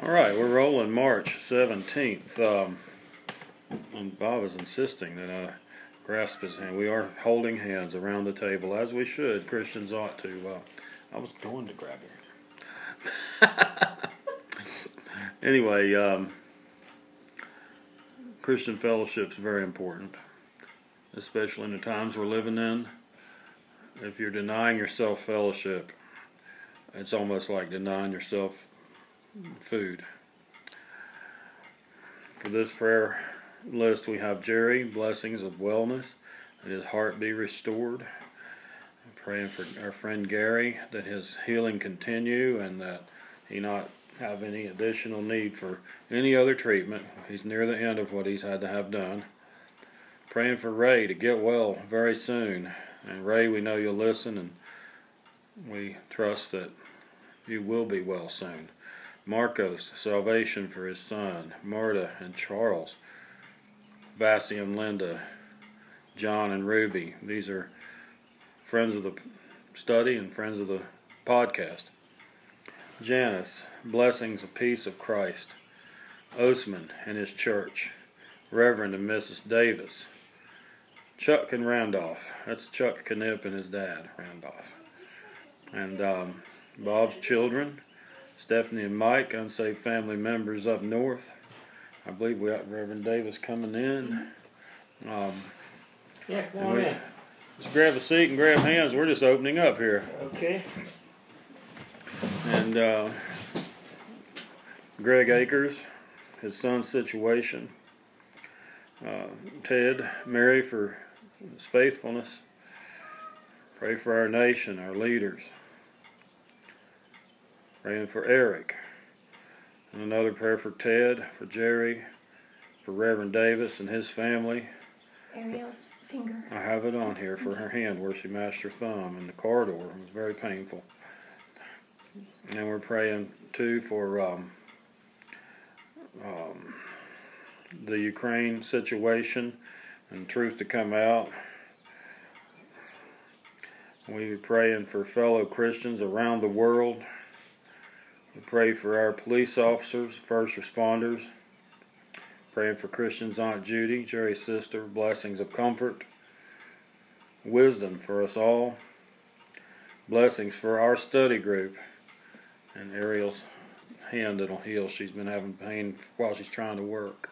All right, we're rolling March 17th. Um, and Bob is insisting that I grasp his hand. We are holding hands around the table, as we should. Christians ought to. Uh, I was going to grab it. anyway, um, Christian fellowship is very important, especially in the times we're living in. If you're denying yourself fellowship, it's almost like denying yourself food. For this prayer list, we have Jerry, blessings of wellness, that his heart be restored. Praying for our friend Gary that his healing continue and that he not have any additional need for any other treatment. He's near the end of what he's had to have done. Praying for Ray to get well very soon. And Ray, we know you'll listen and we trust that you will be well soon. Marcos, salvation for his son, Marta and Charles, Vassie and Linda, John and Ruby. These are friends of the study and friends of the podcast. Janice, blessings of peace of Christ. Osman and his church. Reverend and Mrs. Davis. Chuck and Randolph. That's Chuck Knipp and his dad, Randolph. And um, Bob's children. Stephanie and Mike, unsaved family members up north. I believe we got Reverend Davis coming in. Um, Yeah, come on we- in. just grab a seat and grab hands. We're just opening up here. Okay. And uh, Greg Akers, his son's situation. Uh, Ted, Mary for his faithfulness. Pray for our nation, our leaders. Praying for Eric. And another prayer for Ted, for Jerry, for Reverend Davis and his family. Ariel's finger. I have it on here for her hand where she mashed her thumb in the corridor. It was very painful. And we're praying too for um, um, the Ukraine situation and truth to come out. We're praying for fellow Christians around the world. We pray for our police officers, first responders. Praying for Christians, Aunt Judy, Jerry's sister, blessings of comfort, wisdom for us all, blessings for our study group, and Ariel's hand that'll heal. She's been having pain while she's trying to work.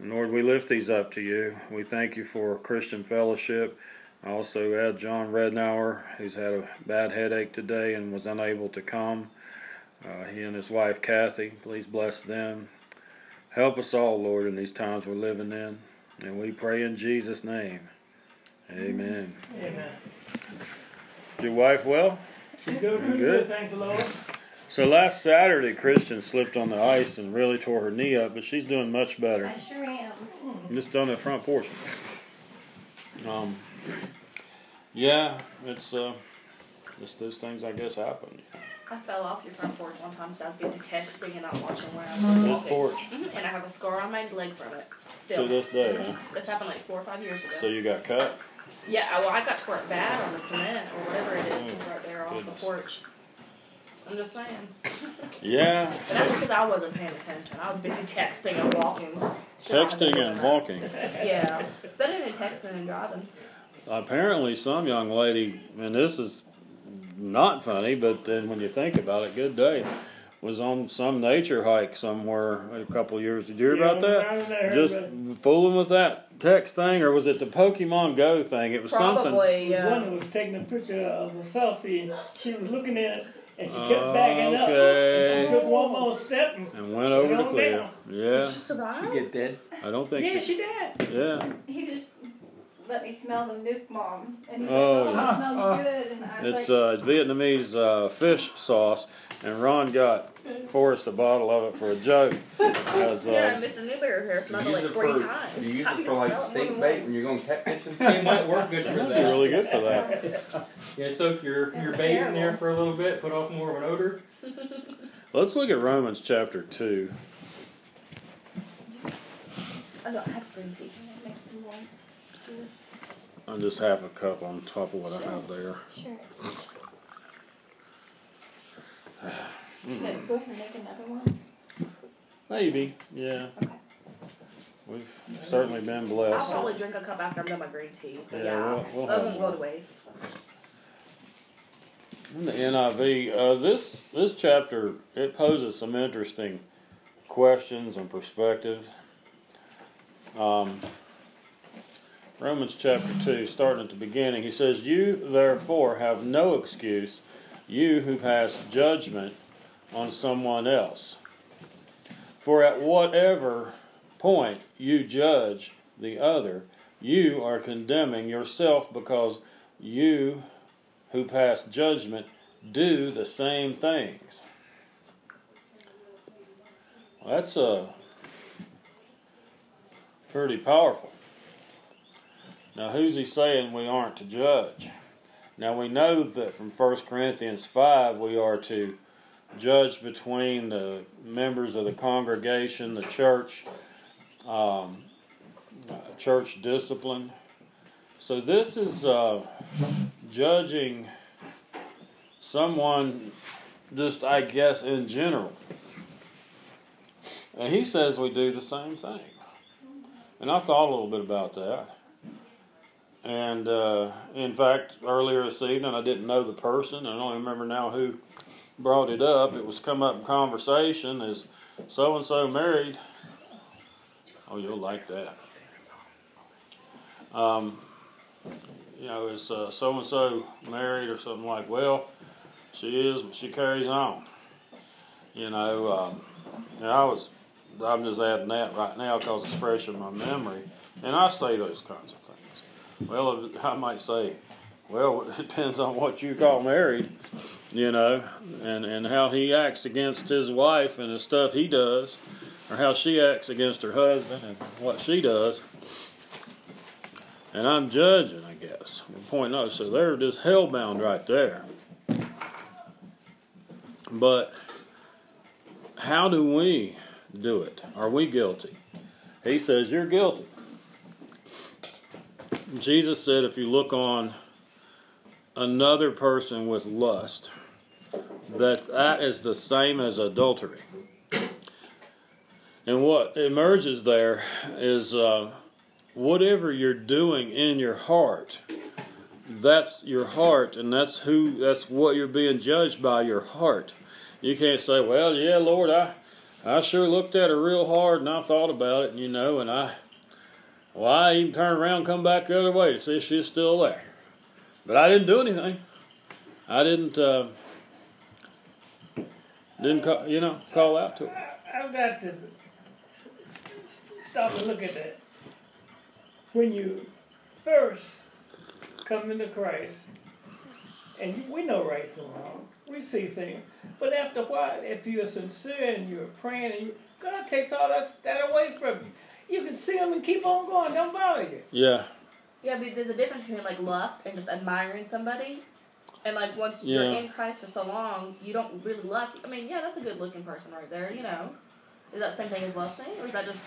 Lord, we lift these up to you. We thank you for Christian fellowship. I also add John Rednauer, who's had a bad headache today and was unable to come. Uh, he and his wife Kathy, please bless them. Help us all, Lord, in these times we're living in. And we pray in Jesus' name. Amen. Amen. Your wife well? She's doing pretty Good. good, thank the Lord. So last Saturday, Christian slipped on the ice and really tore her knee up, but she's doing much better. I sure am. Just on the front porch. Um, yeah, it's uh, just those things I guess happen. I fell off your front porch one time, so I was busy texting and not watching where I was This walking. porch Mhm, And I have a scar on my leg from it. Still. to this day. Mhm. This happened like four or five years ago. So you got cut. yeah, well, I got tore it bad on the cement or whatever it is that's right there off Goodness. the porch. I'm just saying. Yeah, But that's because I wasn't paying attention. I was busy texting and walking. texting and walking. Yeah. Better than texting and driving. Apparently, some young lady, and this is not funny, but then when you think about it, good day, was on some nature hike somewhere a couple of years. Did you hear Yeah, about that? There, Just but fooling with that text thing, or was it the Pokemon Go thing? It was something. Probably. there was one Uh, was taking a picture of the Celsius. She was looking at it and she kept backing up. Okay. And she took one more step and And went over the Went cliff. down. did Yeah, she survive? She get dead. I don't think yeah, she. she died. Yeah, He just let me smell the nuoc mam. And he said, Oh, oh, yeah. it smells good. And I was it's like, uh, Vietnamese uh, fish sauce, and Ron got Forrest a bottle of it for a joke. As, Yeah, uh, Mr. Newberry here smelled it use like it three for, times. You use How it do for like smell it more steak bait once? when you're going catfishing. It might work good for that'd be that. really good for that. Yeah, soak your, your was bait in there for a little bit, put off more of an odor. Let's look at Romans chapter two. I don't have green tea. Make some. I just have a cup on top of what I have there. Sure. Should I go ahead and make another one? Maybe, yeah. Okay. We've certainly been blessed. I'll blessed. probably drink a cup after I'm done my green tea. So Yeah, yeah, we'll- we'll so it won't go to waste. In the NIV, uh, this this chapter it poses some interesting questions and perspectives. Um, Romans chapter two, starting at the beginning, he says, "You therefore have no excuse, you who pass judgment on someone else. For at whatever point you judge the other, you are condemning yourself because you." who pass judgment do the same things. Well, that's uh, pretty powerful. Now, who's he saying we aren't to judge? Now, we know that from 1 Corinthians 5 we are to judge between the members of the congregation, the church, um, church discipline. So, this is. Uh, judging someone just I guess in general. And he says we do the same thing. And I thought a little bit about that. And uh, in fact, earlier this evening, I didn't know the person. I don't remember now who brought it up. It was come up in conversation as so and so married. Oh, you'll like that. Um, you know, is so and so married or something like? Well, she is, but she carries on. You know, um, I was, I'm just adding that right now because it's fresh in my memory, and I say those kinds of. Well, I might say, well, it depends on what you call married, you know, and and how he acts against his wife and the stuff he does, or how she acts against her husband and what she does. And I'm judging, I guess. Point out, so they're just hellbound right there. But how do we do it? Are we guilty? He says you're guilty. Jesus said if you look on another person with lust, that that is the same as adultery. And what emerges there is uh, whatever you're doing in your heart that's your heart and that's who that's what you're being judged by your heart you can't say well yeah lord i i sure looked at her real hard and i thought about it and you know and i well i even turned around come back the other way to see if she's still there but i didn't do anything i didn't uh, didn't call, you know call out to her I've got to stop and look at that. When you first come into Christ, and we know right from wrong, we see things. But after a while, if you're sincere and you're praying, and you, God takes all that, that away from you. You can see them and keep on going. Don't bother you. yeah Yeah, but there's a difference between like lust and just admiring somebody. And like once you're in Christ for so long, you don't really lust. I mean, yeah, that's a good looking person right there, you know. Is that the same thing as lusting? Or is that just.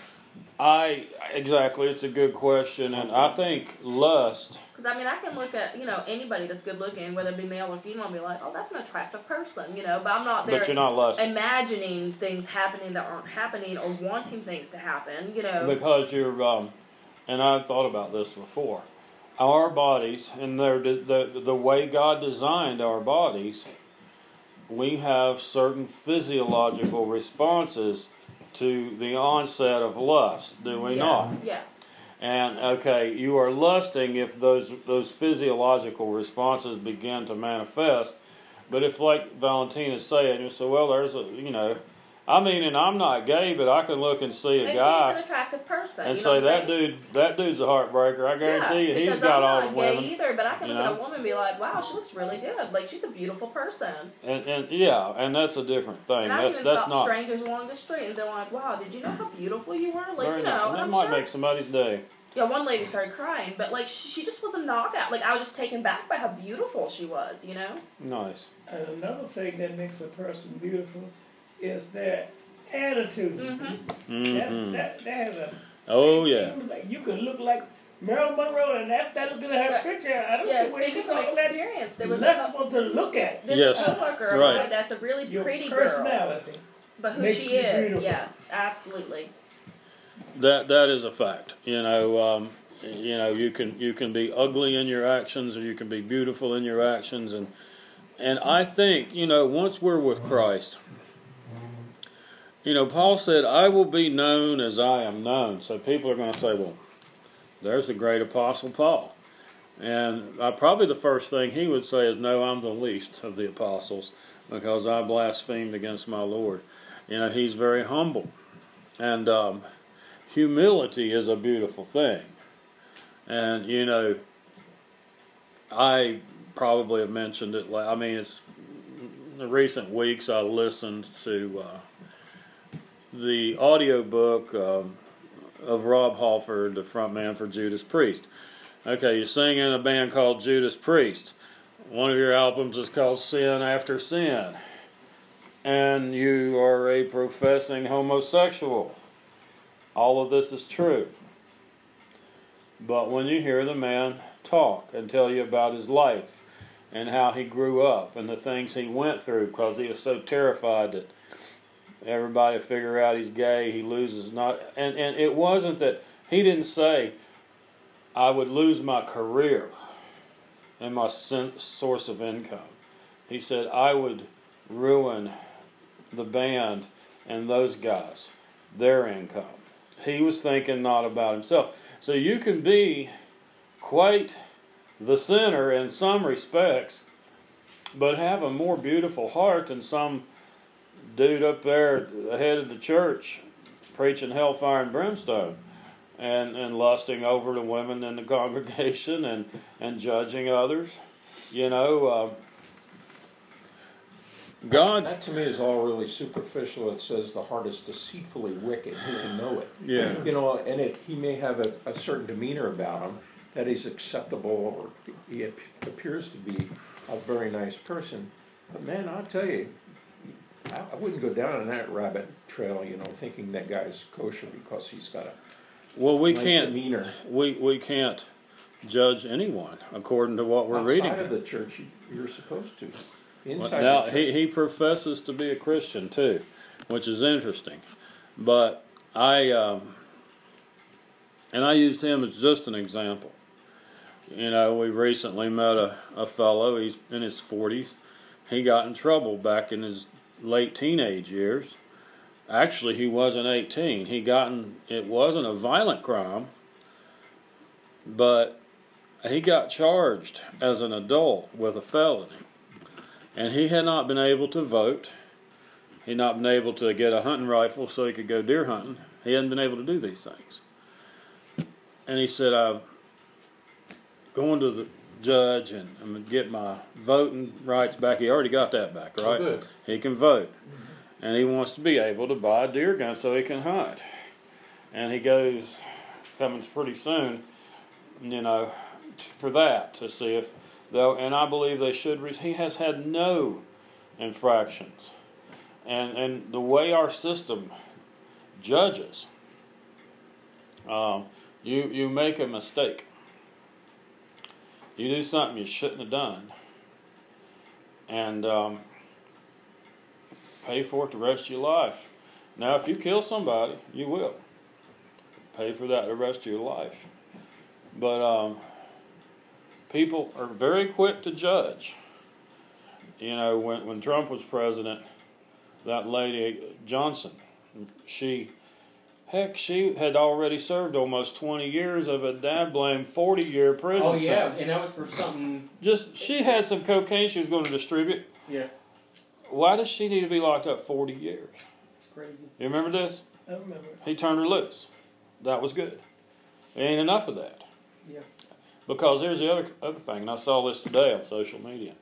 I exactly it's a good question and i think lust Because I mean, I can look at, you know, anybody that's good looking, whether it be male or female, and be like, oh, that's an attractive person, you know. But I'm not there but you're not lusting imagining things happening that aren't happening or wanting things to happen, you know. because you're um, and I've thought about this before. Our bodies and their the the way God designed our bodies, we have certain physiological responses to the onset of lust. Do we yes, not? Yes. And okay, you are lusting if those those physiological responses begin to manifest. But if, like Valentina's saying, you say, well, there's a, you know, I mean, and I'm not gay, but I can look and see a And guy if an attractive person. and you know say that saying? dude, that dude's a heartbreaker. I guarantee yeah, you, he's got I'm all not the gay women. either, but I can you look at a woman and be like, wow, she looks really good. Like she's a beautiful person. And, and yeah, and that's a different thing. And I've That's even that's not. strangers along the street and they're like, wow, did you know how beautiful you were? Like, very you know, nice. and that I'm might sure. make somebody's day. Yeah, one lady started crying, but like she, she just was a knockout. Like I was just taken back by how beautiful she was, you know. Nice. And another thing that makes a person beautiful is their attitude. Mm-hmm. That's, hmm that, that has a Oh yeah. You can look like Marilyn Monroe, and after I looked at her Right. picture, I don't Yeah, see where she's from all that experience, there was a couple, lustful to look at. there's Yes, a coworker of right. that's a really Your pretty girl. But who makes she is, beautiful. yes, absolutely. That that is a fact. You know, um, you know, you can you can be ugly in your actions, or you can be beautiful in your actions, and and I think you know once we're with Christ, you know, Paul said, "I will be known as I am known." So people are going to say, "Well, there's the great apostle Paul," and uh, probably the first thing he would say is, "No, I'm the least of the apostles because I blasphemed against my Lord." You know, he's very humble, and um, humility is a beautiful thing. And you know, I probably have mentioned it. I mean, it's in the recent weeks I listened to uh, the audiobook um, of Rob Halford, the frontman for Judas Priest. Okay, you sing in a band called Judas Priest. One of your albums is called Sin After Sin. And you are a professing homosexual. All of this is true. But when you hear the man talk and tell you about his life and how he grew up and the things he went through because he was so terrified that everybody figure out he's gay, he loses not and, and it wasn't that he didn't say I would lose my career and my source of income. He said I would ruin the band and those guys, their income. He was thinking not about himself. So you can be quite the sinner in some respects, but have a more beautiful heart than some dude up there at the head of the church preaching hellfire and brimstone and, and lusting over the women in the congregation and, and judging others. You know, uh, God, That to me is all really superficial. It says the heart is deceitfully wicked. Who can know it? yeah. You know, and it, he may have a, a certain demeanor about him that he's acceptable, or he appears to be a very nice person. But man, I'll tell you, I, I wouldn't go down that rabbit trail. You know, thinking that guy's kosher because he's got a Well, we nice can't demeanor. we we can't judge anyone according to what we're Outside reading. of the church, you, you're supposed to. Well, Inside now the church, he he professes to be a Christian too, which is interesting. But I um, and I used him as just an example. You know, we recently met a, a fellow. He's in his forties. He got in trouble back in his late teenage years. Actually, he wasn't eighteen. He gotten it wasn't a violent crime, but he got charged as an adult with a felony and he had not been able to vote. He not been able to get a hunting rifle so he could go deer hunting. He hadn't been able to do these things. And he said, I'm going to the judge and I'm going to get my voting rights back. He already got that back, Oh, right? good. He can vote. And he wants to be able to buy a deer gun so he can hunt. And he goes, coming pretty soon, you know, for that to see if though, and I believe they should. Re- he has had no infractions, and and the way our system judges, um, you you make a mistake, you do something you shouldn't have done, and um, pay for it the rest of your life. Now, if you kill somebody, you will pay for that the rest of your life, but. Um, people are very quick to judge. You know, when when Trump was president, that lady Johnson, she, heck, she had already served almost twenty years of a dad blame forty year prison Oh yeah, sentence. and that was for something. Just she had some cocaine she was going to distribute. Yeah, Why does she need to be locked up forty years? it's crazy. You remember this? I remember. He turned her loose. That was good. There ain't enough of that. Yeah. Because here's the other other thing, and I saw this today on social media.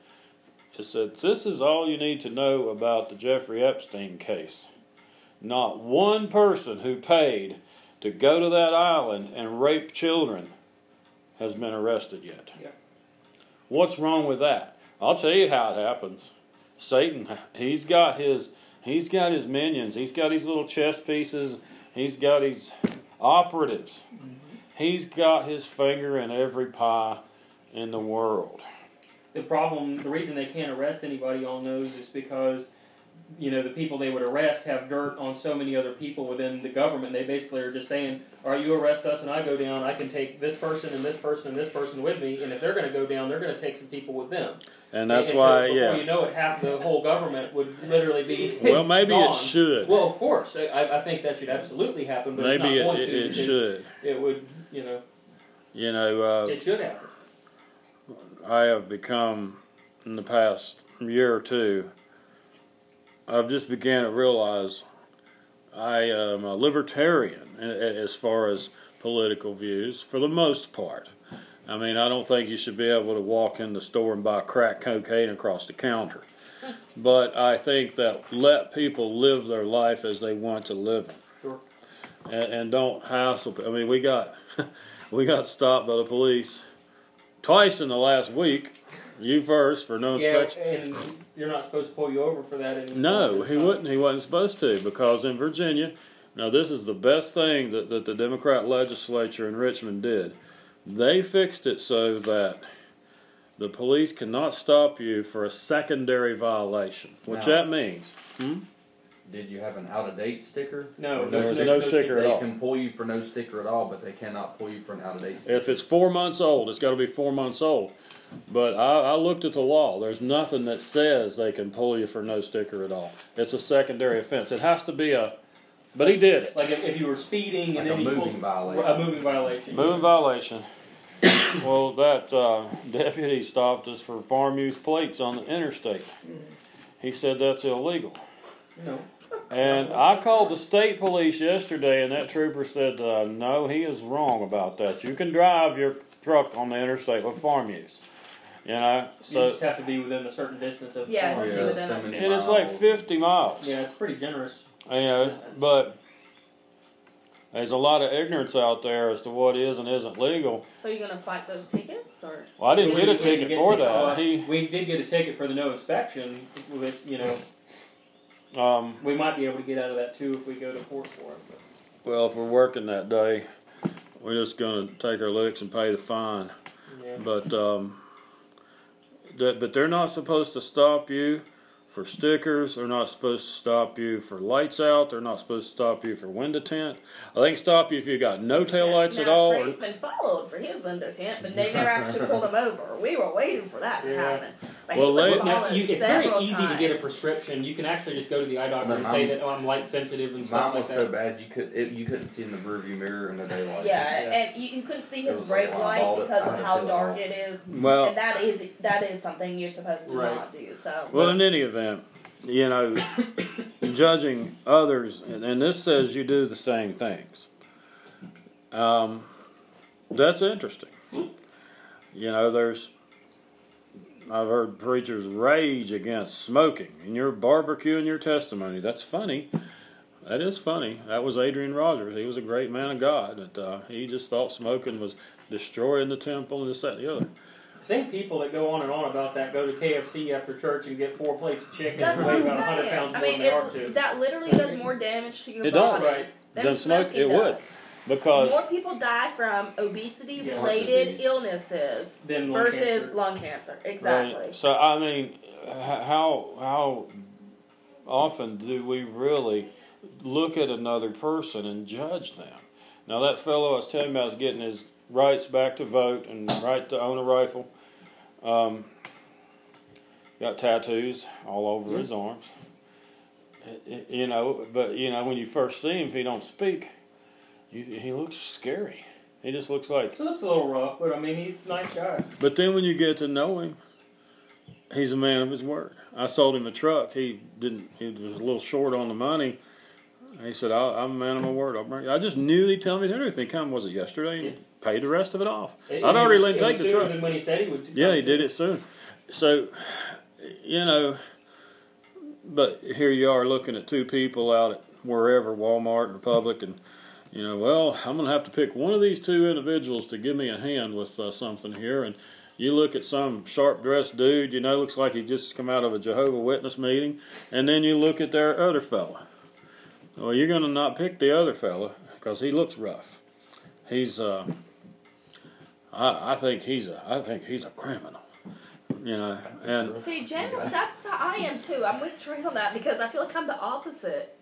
It said this is all you need to know about the Jeffrey Epstein case. Not one person who paid to go to that island and rape children has been arrested yet. Yeah. What's wrong with that? I'll tell you how it happens. Satan, he's got his he's got his minions. He's got his little chess pieces. He's got his operatives. Mm-hmm. He's got his finger in every pie in the world. The problem, the reason they can't arrest anybody on those is because, you know, the people they would arrest have dirt on so many other people within the government. They basically are just saying, all right, you arrest us and I go down, I can take this person and this person and this person with me, and if they're going to go down, they're going to take some people with them. And that's And so why, before yeah. you know it, half the whole government would literally be Well, maybe it gone. should. Well, of course, I, I think that should absolutely happen, but it's Maybe not it, going it, to. it should. It would, you know, You know, uh, it should happen. I have become in the past year or two. I've just began to realize I am a libertarian as far as political views, for the most part. I mean, I don't think you should be able to walk in the store and buy crack cocaine across the counter. But I think that let people live their life as they want to live it. Sure. and, and don't hassle. I mean, we got we got stopped by the police twice in the last week. You first for no Yeah, inspection. and you're not supposed to pull you over for that anymore. No, he wouldn't. He wasn't supposed to because in Virginia, now this is the best thing that, that the Democrat legislature in Richmond did. They fixed it so that the police cannot stop you for a secondary violation, which Now- that means. Hmm? Did you have an out of date sticker? No, Or no sticker- no no sticker sticker. at They all. can pull you for no sticker at all, but they cannot pull you for an out of date sticker. If it's four months old, it's got to be four months old. But I, I looked at the law. There's nothing that says they can pull you for no sticker at all. It's a secondary offense. It has to be a. But he did it. Like if, if you were speeding and then a moving pulled- violation. A moving violation. Moving violation. well, that uh, deputy stopped us for farm use plates on the interstate. He said that's illegal. No. And I called the state police yesterday, and that trooper said, uh, "No, he is wrong about that. You can drive your truck on the interstate with farm use." You know, so you so just have to be within a certain distance of. Yeah, it'll yeah, within so a- many and it's like 50 miles. Yeah, it's pretty generous. You know, but there's a lot of ignorance out there as to what is and isn't legal. So you're gonna fight those tickets, or Well, I didn't We- get a we didn't ticket get for that. Well, He, we did get a ticket for the no inspection. With you know, um, we might be able to get out of that too if we go to court for it. But, well, if we're working that day, we're just gonna take our licks and pay the fine. yeah. But um, that, but they're not supposed to stop you for stickers. They're not supposed to stop you for lights out. They're not supposed to stop you for window tint. I think stop you if you got no tail lights now, at all. or- Trey's been followed for his window tint, but they never actually pulled him over. We were waiting for that to Yeah. happen. But Well, he was they- But now, you, it's very easy times. to get a prescription. You can actually just go to the eye doctor No, and say that oh, I'm light sensitive and stuff Mine like was that. so bad you could it, you couldn't see in the rearview mirror in the daylight. Yeah, Yeah. and you, you couldn't see his brake like, light eyeballed because of how to do it dark it is. Well- and that is that is something you're supposed to Right. not do. So Well, in any event, you know, judging others, and, and this says you do the same things. Um, that's interesting. You know, there's. I've heard preachers rage against smoking, and you're barbecuing your testimony. That's funny. That is funny. That was Adrian Rogers. He was a great man of God. That uh, he just thought smoking was destroying the temple and this, that, and the other. Same people that go on and on about that go to KFC after church and get four plates of chicken that's and weigh about 100 saying. pounds I more mean, than they are to. that literally does more damage to your It does. body Right. than, Than smoke- smoking it would. Does. Because More people die from obesity Yeah. related Heart illnesses than lung versus cancer. lung cancer. Exactly. Right. So I mean, how how often do we really look at another person and judge them? Now that fellow I was telling you about is getting his rights back to vote and right to own a rifle. Um, got tattoos all over his arms. I- I- You know, but you know when you first see him, if he don't speak, you, he looks scary. He just looks like So it looks a little rough, but I mean, he's a nice guy. but then when you get to know him, he's a man of his word. I sold him a truck. He didn't. He was a little short on the money. He said, I, "I'm a man of my word. I'll bring." I just knew he'd tell me everything. come was it yesterday? And paid the rest of it off. It- I'd already was- let him take the sooner truck. Than when he said he would. Yeah, he did it soon. So, you know, but here you are looking at two people out at wherever, Walmart, and Republic, and you know, well, I'm going to have to pick one of these two individuals to give me a hand with uh, something here. And you look at some sharp dressed dude, you know, looks like he just come out of a Jehovah Witness meeting, and then you look at their other fella. Well, you're going to not pick the other fella because he looks rough. He's uh, I, I think he's a I think he's a criminal. You know, and See, generally, that's how I am too. I'm with Trey on that because I feel like I'm the opposite.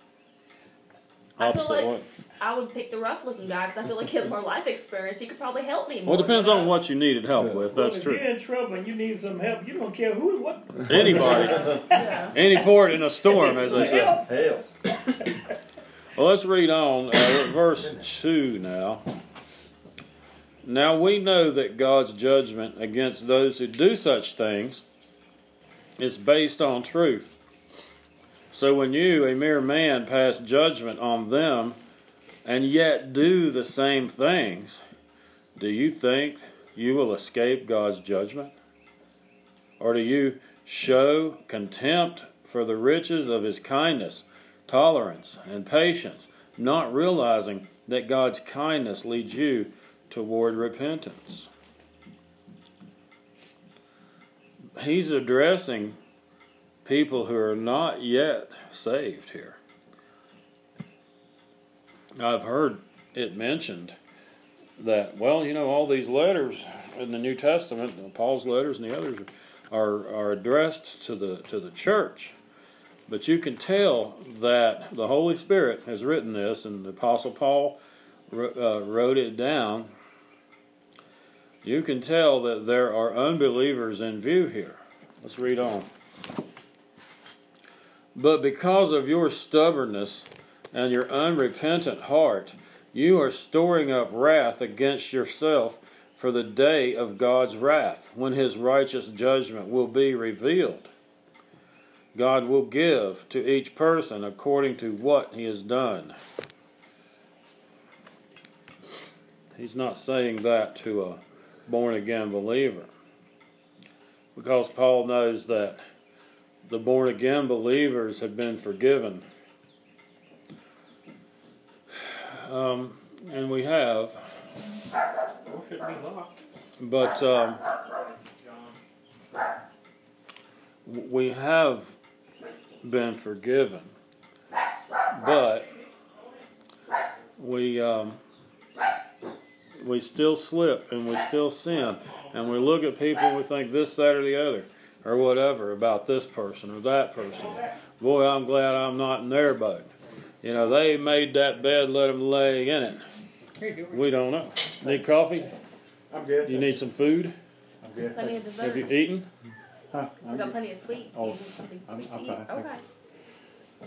I feel like what? I would pick the rough looking guy because I feel like he has more life experience. He could probably help me more. Well, it depends you know? on what you needed help with. Well, That's if true. you're in trouble and you need some help, you don't care who, what. Anybody, Yeah. any port in a storm, as they say. Hell. Well, let's read on uh, verse 2 now. Now we know that God's judgment against those who do such things is based on truth. So when you, a mere man, pass judgment on them and yet do the same things, do you think you will escape God's judgment? Or do you show contempt for the riches of his kindness? tolerance, and patience, not realizing that God's kindness leads you toward repentance. He's addressing people who are not yet saved here. I've heard it mentioned that, well, you know, all these letters in the New Testament, Paul's letters and the others, are, are addressed to the to the church. But you can tell that the Holy Spirit has written this, and the Apostle Paul uh, wrote it down. You can tell that there are unbelievers in view here. Let's read on. But because of your stubbornness and your unrepentant heart, you are storing up wrath against yourself for the day of God's wrath, when his righteous judgment will be revealed. God will give to each person according to what he has done. He's not saying that to a born again believer. Because Paul knows that the born again believers have been forgiven. Um, and we have. But um, we have been forgiven, but we um, we still slip and we still sin, and we look at people and we think this, that, or the other, or whatever about this person or that person. Boy, I'm glad I'm not in their boat. You know, they made that bed, let them lay in it. Here you go. We don't know. Need coffee? I'm good. You need some food? I'm good. Plenty of desserts. Have you eaten? Huh? We I'm got plenty of sweets. Oh, you need something I'm- I'm to eat. fine, Okay.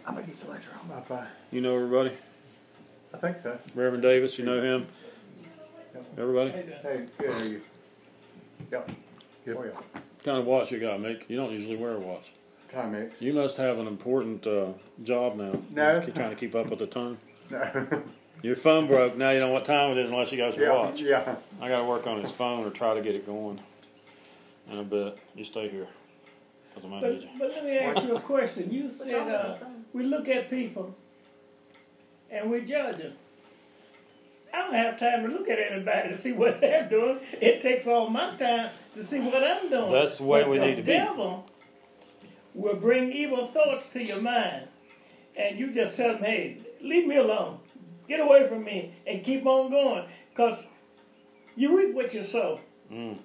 I'm gonna get you later on. Bye bye. You know everybody? I think so. Reverend Davis, you know him? Everybody? Hey, good. How are you? Yep. Good. Oh yeah. Kind of watch you got, Mick? You don't usually wear a watch. Timex. You must have an important uh, job now. No. You're trying to keep up with the time. No. Your phone broke. Now you know what time it is unless you got your yeah. watch. Yeah. I got to work on his phone or try to get it going in a bit. You stay here. Because I might But, need you. but let me ask you a question. You said uh, we look at people and we judge them. I don't have time to look at anybody to see what they're doing. It takes all my time to see what I'm doing. That's the way But we the need to be. devil will bring evil thoughts to your mind, and you just tell them, "Hey, leave me alone. Get away from me, and keep on going." Because you reap what you sow. Mm.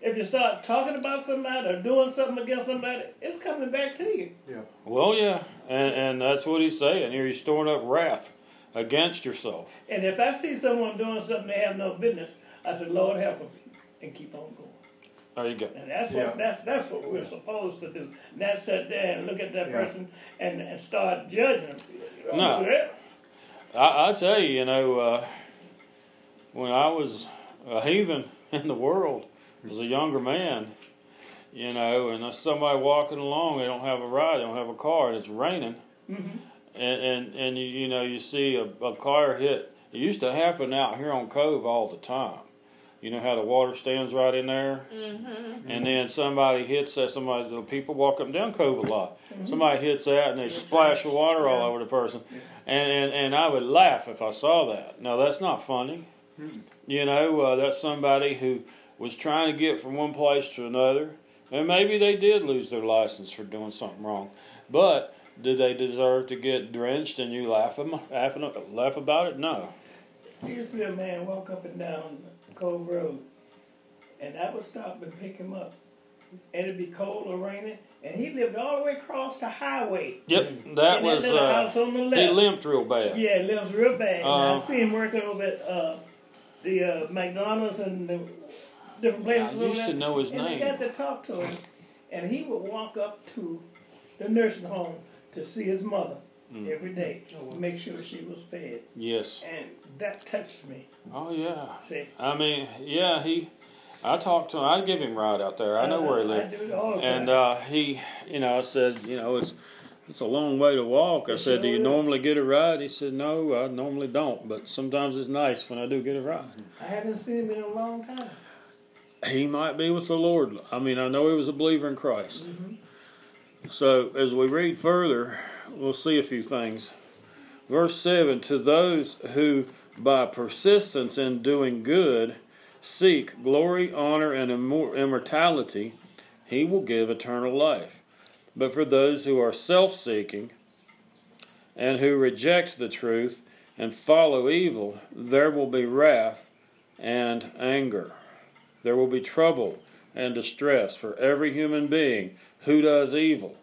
If you start talking about somebody or doing something against somebody, it's coming back to you. Yeah. Well, yeah. And, and that's what he's saying. Here he's storing up wrath against yourself. And if I see someone doing something they have no business, I said, Lord help them, and keep on going. There you go. And that's what Yeah. that's that's what we're supposed to do. Not sit there and look at that Yeah. person and, and start judging them. No. I, I tell you, you know, uh, when I was a heathen in the world, as a younger man, you know, and there's somebody walking along, they don't have a ride, they don't have a car, and it's raining, Mhm. And and, and you, you know, you see a, a car hit. It used to happen out here on Cove all the time. You know how the water stands right in there, Mm-hmm. and then somebody hits that. Somebody, the people walk up and down Cove a lot. Somebody hits that, and they splash the water all over the person, and, and and I would laugh if I saw that. No, that's not funny. You know, uh, that's somebody who was trying to get from one place to another, and maybe they did lose their license for doing something wrong, but. Did they deserve to get drenched and you laugh, em- laugh, laugh about it? No. There used to be a man walk up and down Cove Road, and I would stop and pick him up. And it'd be cold or raining, and he lived all the way across the highway. Yep, that was that little uh, house on the left. he limped real bad. Yeah, it lives real bad. And I Uh, see him working over at uh, the uh, McDonald's and the different places. I used to know his and name. I got to talk to him, and he would walk up to the nursing home to see his mother Mm. every day, to make sure she was fed, Yes. and that touched me. Oh yeah. See, I mean, yeah, he. I talked to him. I give him a ride out there. I know where he I lives. do all the And uh, he, you know, I said, you know, it's it's a long way to walk. I It said, do you is. normally get a ride? He said, no, I normally don't, but sometimes it's nice when I do get a ride. I haven't seen him in a long time. He might be with the Lord. I mean, I know he was a believer in Christ. Mm-hmm. So as we read further, we'll see a few things. Verse 7 To those who by persistence in doing good seek glory, honor, and immor- immortality, he will give eternal life. But for those who are self seeking and who reject the truth and follow evil, there will be wrath and anger. There will be trouble and distress for every human being who does evil.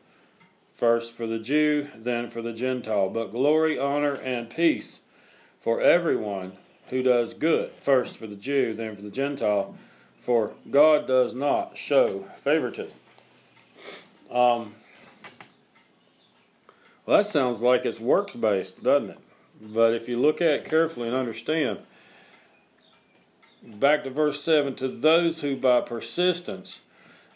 First for the Jew, then for the Gentile. But glory, honor, and peace for everyone who does good. First for the Jew, then for the Gentile. For God does not show favoritism. Um, well, that sounds like it's works based, doesn't it? But if you look at it carefully and understand, back to verse 7 to those who by persistence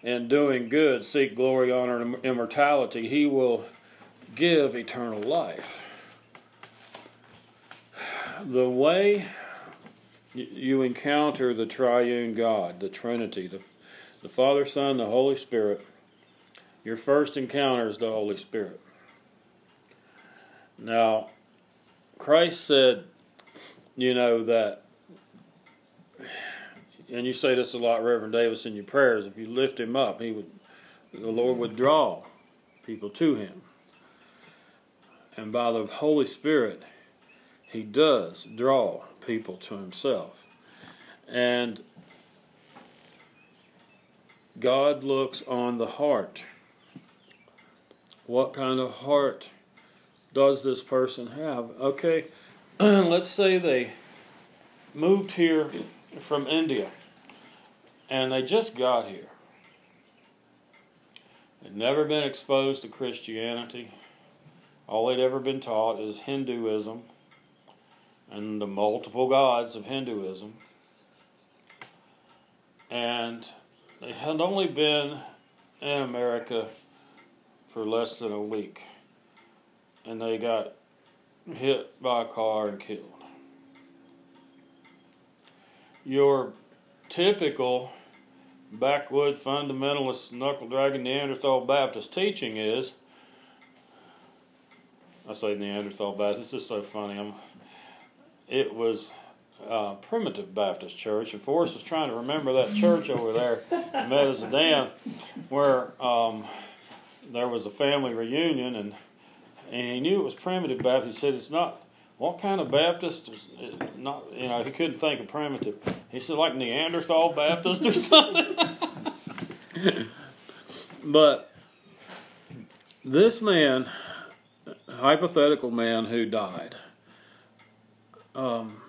in doing good seek glory, honor, and immortality, he will give eternal life. The way you encounter the triune God, the Trinity, the, the Father, Son, the Holy Spirit, your first encounter is the Holy Spirit. Now, Christ said, you know, that and you say this a lot, Reverend Davis, in your prayers. If you lift him up, he would, the Lord would draw people to him. And by the Holy Spirit, he does draw people to himself. And God looks on the heart. What kind of heart does this person have? Okay, let's say they moved here from India and they just got here. They'd never been exposed to Christianity. All they'd ever been taught is Hinduism and the multiple gods of Hinduism. And they had only been in America for less than a week. And they got hit by a car and killed. Your typical backwood fundamentalist knuckle dragging Neanderthal Baptist teaching is I say Neanderthal Baptist, this is so funny. I'm, it was uh, primitive Baptist church, and Forrest was trying to remember that church over there in Meadows where um, there was a family reunion, and and he knew it was primitive Baptist. He said it's not. What kind of Baptist? is Not you know he couldn't think of primitive. He said like Neanderthal Baptist or something. but this man, hypothetical man who died, um,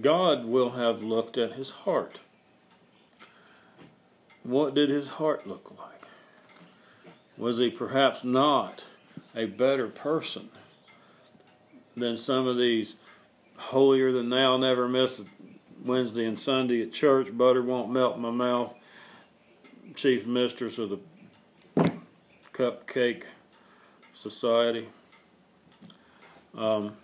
God will have looked at his heart. What did his heart look like? Was he perhaps not a better person than some of these holier than thou, never miss a Wednesday and Sunday at church, butter won't melt in my mouth, chief mistress of the cupcake society? Um,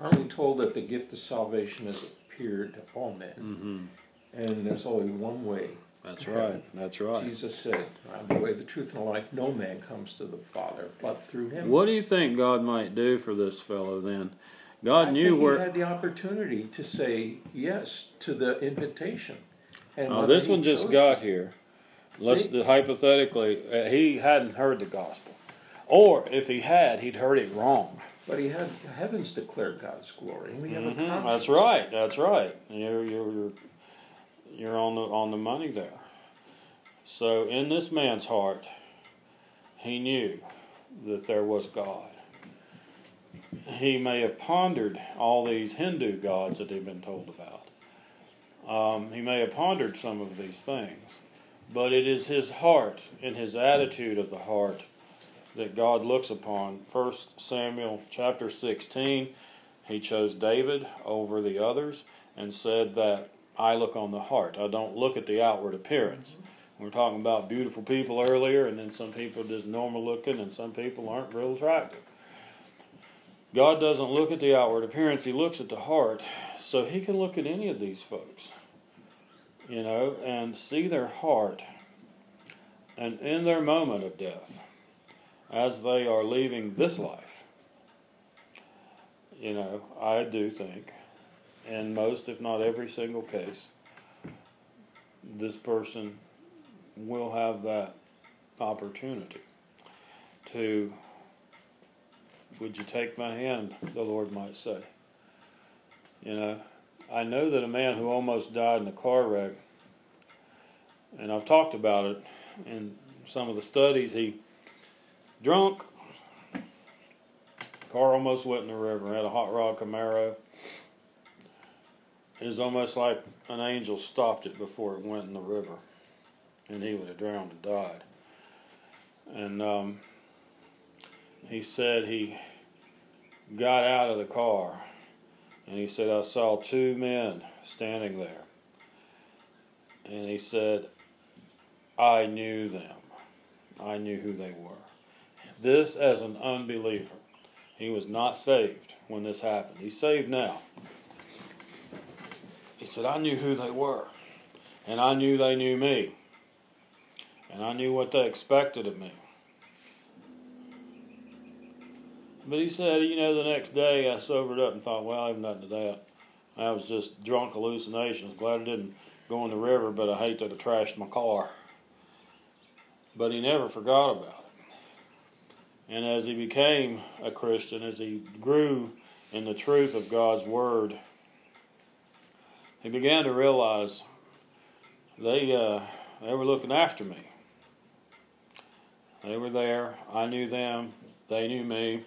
Aren't we told that the gift of salvation has appeared to all men? mhm. And there's only one way. That's right. That's right. Jesus said, I'm the way, the truth, and the life. No man comes to the Father but through him. What do you think God might do for this fellow then? God I knew where. he had the opportunity to say yes to the invitation. And Oh, this one just got to. here. Let's They- hypothetically, uh, he hadn't heard the gospel, or if he had, he'd heard it wrong. But he had the heavens declare God's glory, and we have a Mhm, conscience. That's right. That's right. You're you're you're, you're on the on the money there. So in this man's heart, he knew that there was God. He may have pondered all these Hindu gods that he'd been told about. Um, he may have pondered some of these things, but it is his heart and his attitude of the heart that God looks upon. First Samuel chapter sixteen. He chose David over the others and said that I look on the heart. I don't look at the outward appearance. We were talking about beautiful people earlier, and then some people just normal looking, and some people aren't real attractive. God doesn't look at the outward appearance, He looks at the heart. So He can look at any of these folks, you know, and see their heart. And in their moment of death, as they are leaving this life, you know, I do think, in most, if not every single case, this person will have that opportunity to, would you take my hand, the Lord might say. You know, I know that a man who almost died in a car wreck, and I've talked about it in some of the studies, he drunk, car almost went in the river, had a hot rod Camaro. It was almost like an angel stopped it before it went in the river, and he would have drowned and died. And um, he said he got out of the car, and he said, I saw two men standing there. And he said, I knew them. I knew who they were. This as an unbeliever. He was not saved when this happened. He's saved now. Said, I knew who they were. And I knew they knew me. And I knew what they expected of me. But he said, you know, the next day I sobered up and thought, well, I have nothing to that. I was just drunk hallucinations. Glad I didn't go in the river, but I hate that I trashed my car. But he never forgot about it. And as he became a Christian, as he grew in the truth of God's Word, he began to realize they uh, they were looking after me. They were there. I knew them. They knew me.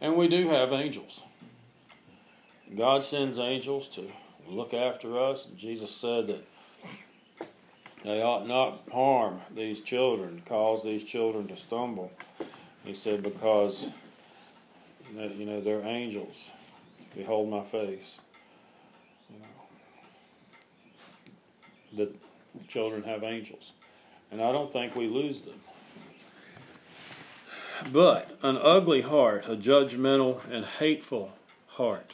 And we do have angels. God sends angels to look after us. Jesus said that they ought not harm these children, cause these children to stumble. He said, because you know they're angels. Behold my face. The children have angels, and I don't think we lose them. But an ugly heart, a judgmental and hateful heart.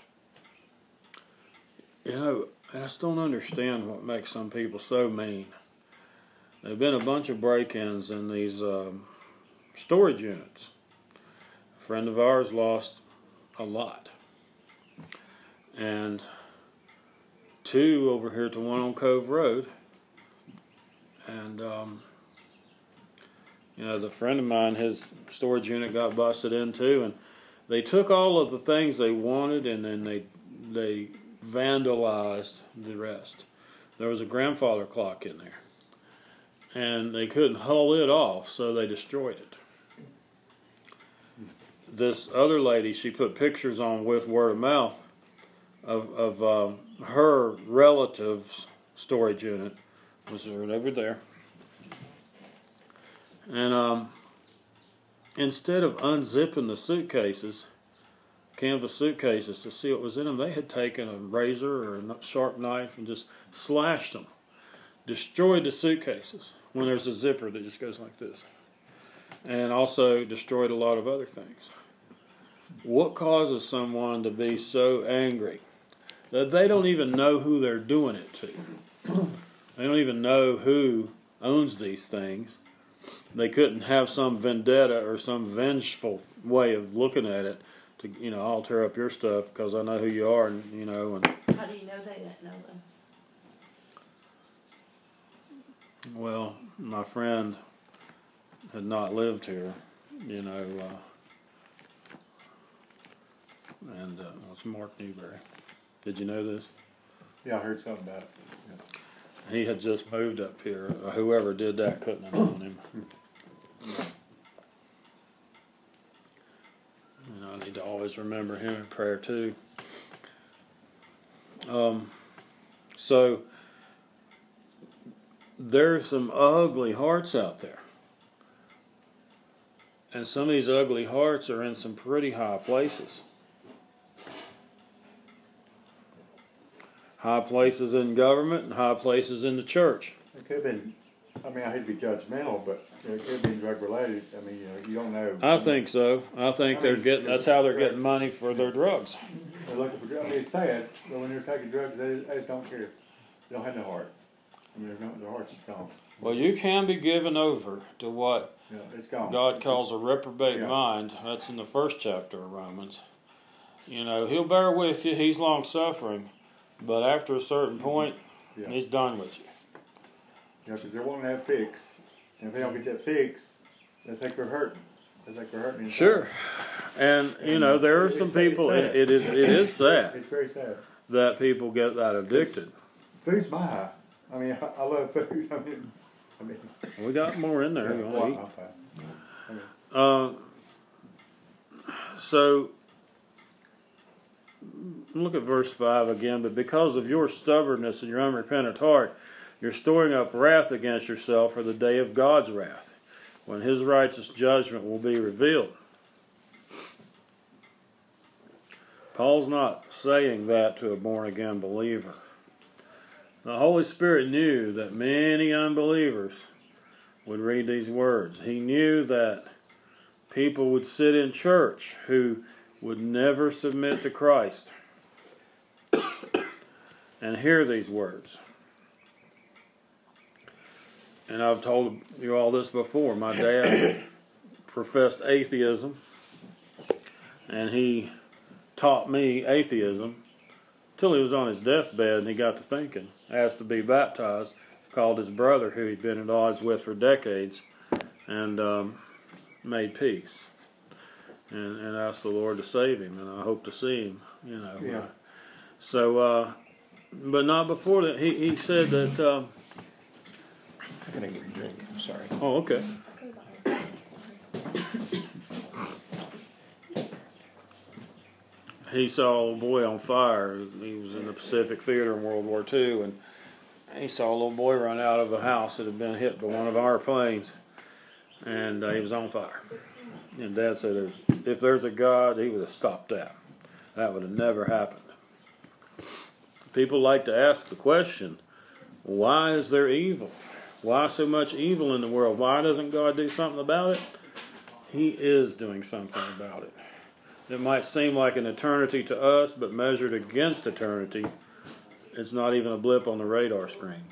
You know, I just don't understand what makes some people so mean. There've been a bunch of break-ins in these um, storage units. A friend of ours lost a lot, and two over here to one on Cove Road, and um, you know the friend of mine, his storage unit got busted into, and they took all of the things they wanted, and then they they vandalized the rest. There was a grandfather clock in there and they couldn't haul it off, so they destroyed it. This other lady, she put pictures on with word of mouth of, of um, her relative's storage unit was right over there. And um, instead of unzipping the suitcases, canvas suitcases to see what was in them, they had taken a razor or a sharp knife and just slashed them, destroyed the suitcases when there's a zipper that just goes like this, and also destroyed a lot of other things. What causes someone to be so angry that they don't even know who they're doing it to? They don't even know who owns these things. They couldn't have some vendetta or some vengeful way of looking at it to, you know, I'll tear up your stuff because I know who you are, and you know, and How do you know they didn't know them? Well, my friend had not lived here, you know, uh, and uh, well, it's Mark Newberry. Did you know this? Yeah, I heard something about it. He had just moved up here. Uh, Whoever did that couldn't have known him. You know, I need to always remember him in prayer too. Um, so there's some ugly hearts out there. And some of these ugly hearts are in some pretty high places. High places in government and high places in the church. It could been, I mean, I hate to be judgmental, but it could been drug related. I mean, you know, you don't know. I think so. I think I they're mean, getting. That's how they're getting money for their drugs. They're looking for drugs. I mean, it's sad, but when they're taking drugs, they, they just don't care. They don't have no heart. I mean, their, their heart's just gone. Well, you can be given over to what Yeah, it's gone. God calls a reprobate Yeah. mind. That's in the first chapter of Romans. You know, He'll bear with you. He's long suffering, but after a certain point, Yeah. He's done with you. Yeah, because they're wanting to have fix. And if they don't get that fix, they think they're hurting. They think they're hurting. inside. Sure, and you know there are some It's- it's people. sad. It, it is. It is sad It's very sad. that people get that addicted. Food's my high. I mean, I, I love food. I mean, I mean, We got more in there. yeah, You well, want to eat? I'm. Uh, so look at verse 5 again. But because of your stubbornness and your unrepentant heart, you're storing up wrath against yourself for the day of God's wrath, when his righteous judgment will be revealed. Paul's not saying that to a born again believer. The Holy Spirit knew that many unbelievers would read these words. He knew that people would sit in church who would never submit to Christ and hear these words. And I've told you all this before. My dad professed atheism, and he taught me atheism till he was on his deathbed and he got to thinking, asked to be baptized, called his brother, who he'd been at odds with for decades, and um, made peace. And, and asked the Lord to save him, and I hope to see him, you know. Yeah. So, uh, but not before that. He, he said that, um, I'm gonna get a drink. I'm sorry. oh, okay. he saw a boy on fire. He was in the Pacific Theater in World War II, and he saw a little boy run out of a house that had been hit by one of our planes, and uh, he was on fire. And Dad said, "There's- "If there's a God, He would have stopped that. That would have never happened." People like to ask the question, "Why is there evil? Why so much evil in the world? Why doesn't God do something about it?" He is doing something about it. It might seem like an eternity to us, but measured against eternity, it's not even a blip on the radar screen.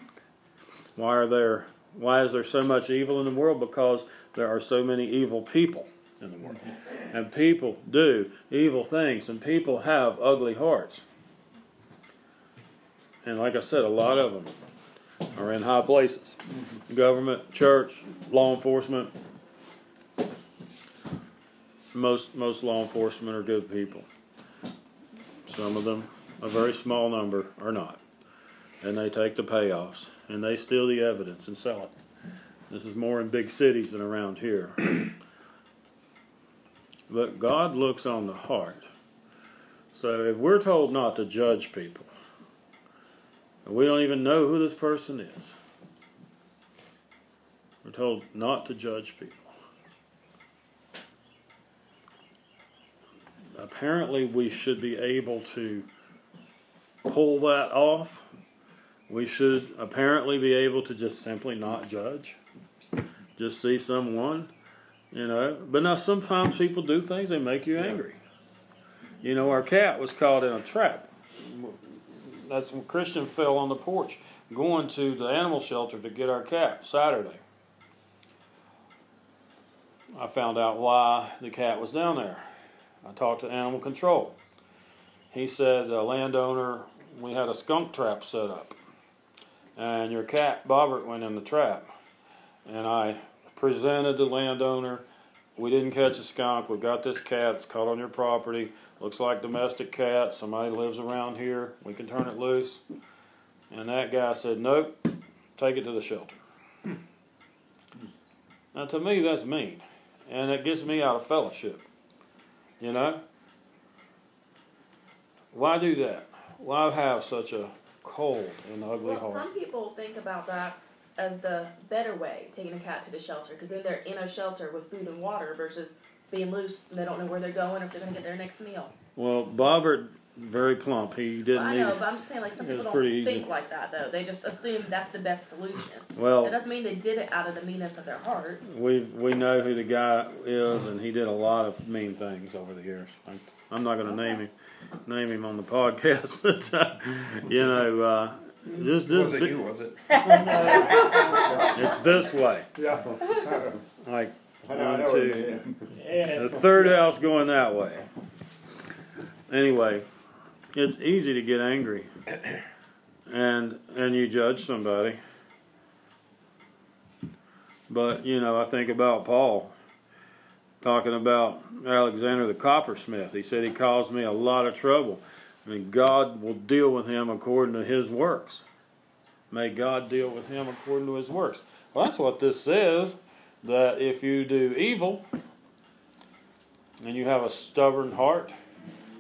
Why are there why is there so much evil in the world? Because there are so many evil people in the world. And people do evil things and people have ugly hearts. And like I said, a lot of them are in high places. Government, church, law enforcement, most most law enforcement are good people. Some of them, a very small number, are not, and they take the payoffs and they steal the evidence and sell it. This is more in big cities than around here. but God looks on the heart. So if we're told not to judge people, and we don't even know who this person is, we're told not to judge people. apparently we should be able to pull that off. We should apparently be able to just simply not judge. Just see someone, you know. But now sometimes people do things they make you angry. You know, our cat was caught in a trap. That's when Christian fell on the porch going to the animal shelter to get our cat Saturday. I found out why the cat was down there. I talked to animal control. He said, the landowner, we had a skunk trap set up, and your cat Bobbert went in the trap. And I presented the landowner we didn't catch a skunk. We got this cat. It's caught on your property. Looks like domestic cat. Somebody lives around here. We can turn it loose." And that guy said, "Nope. Take it to the shelter." Now, to me, that's mean, and it gets me out of fellowship. You know, why do that? Why have such a cold and ugly Well, heart? some people think about that as the better way, taking a cat to the shelter, because then they're in a shelter with food and water versus being loose and they don't know where they're going or if they're going to get their next meal. Well, Bobbert, very plump. He didn't Well, I need. know, but I'm just saying, like, some It people pretty don't easy. think like that, though. They just assume that's the best solution. Well it doesn't mean they did it out of the meanness of their heart. we we know who the guy is, and he did a lot of mean things over the years. I'm, I'm not going to name him name him on the podcast, but uh, you know, uh, just just Was it you? Was it? it's this way. Yeah. Like I know, I One, two. Yeah. the third house going that way. Anyway, it's easy to get angry, and and you judge somebody. But you know, I think about Paul talking about Alexander the coppersmith. He said he caused me a lot of trouble. I mean, God will deal with him according to his works. May God deal with him according to his works. Well, that's what this says. That if you do evil, and you have a stubborn heart,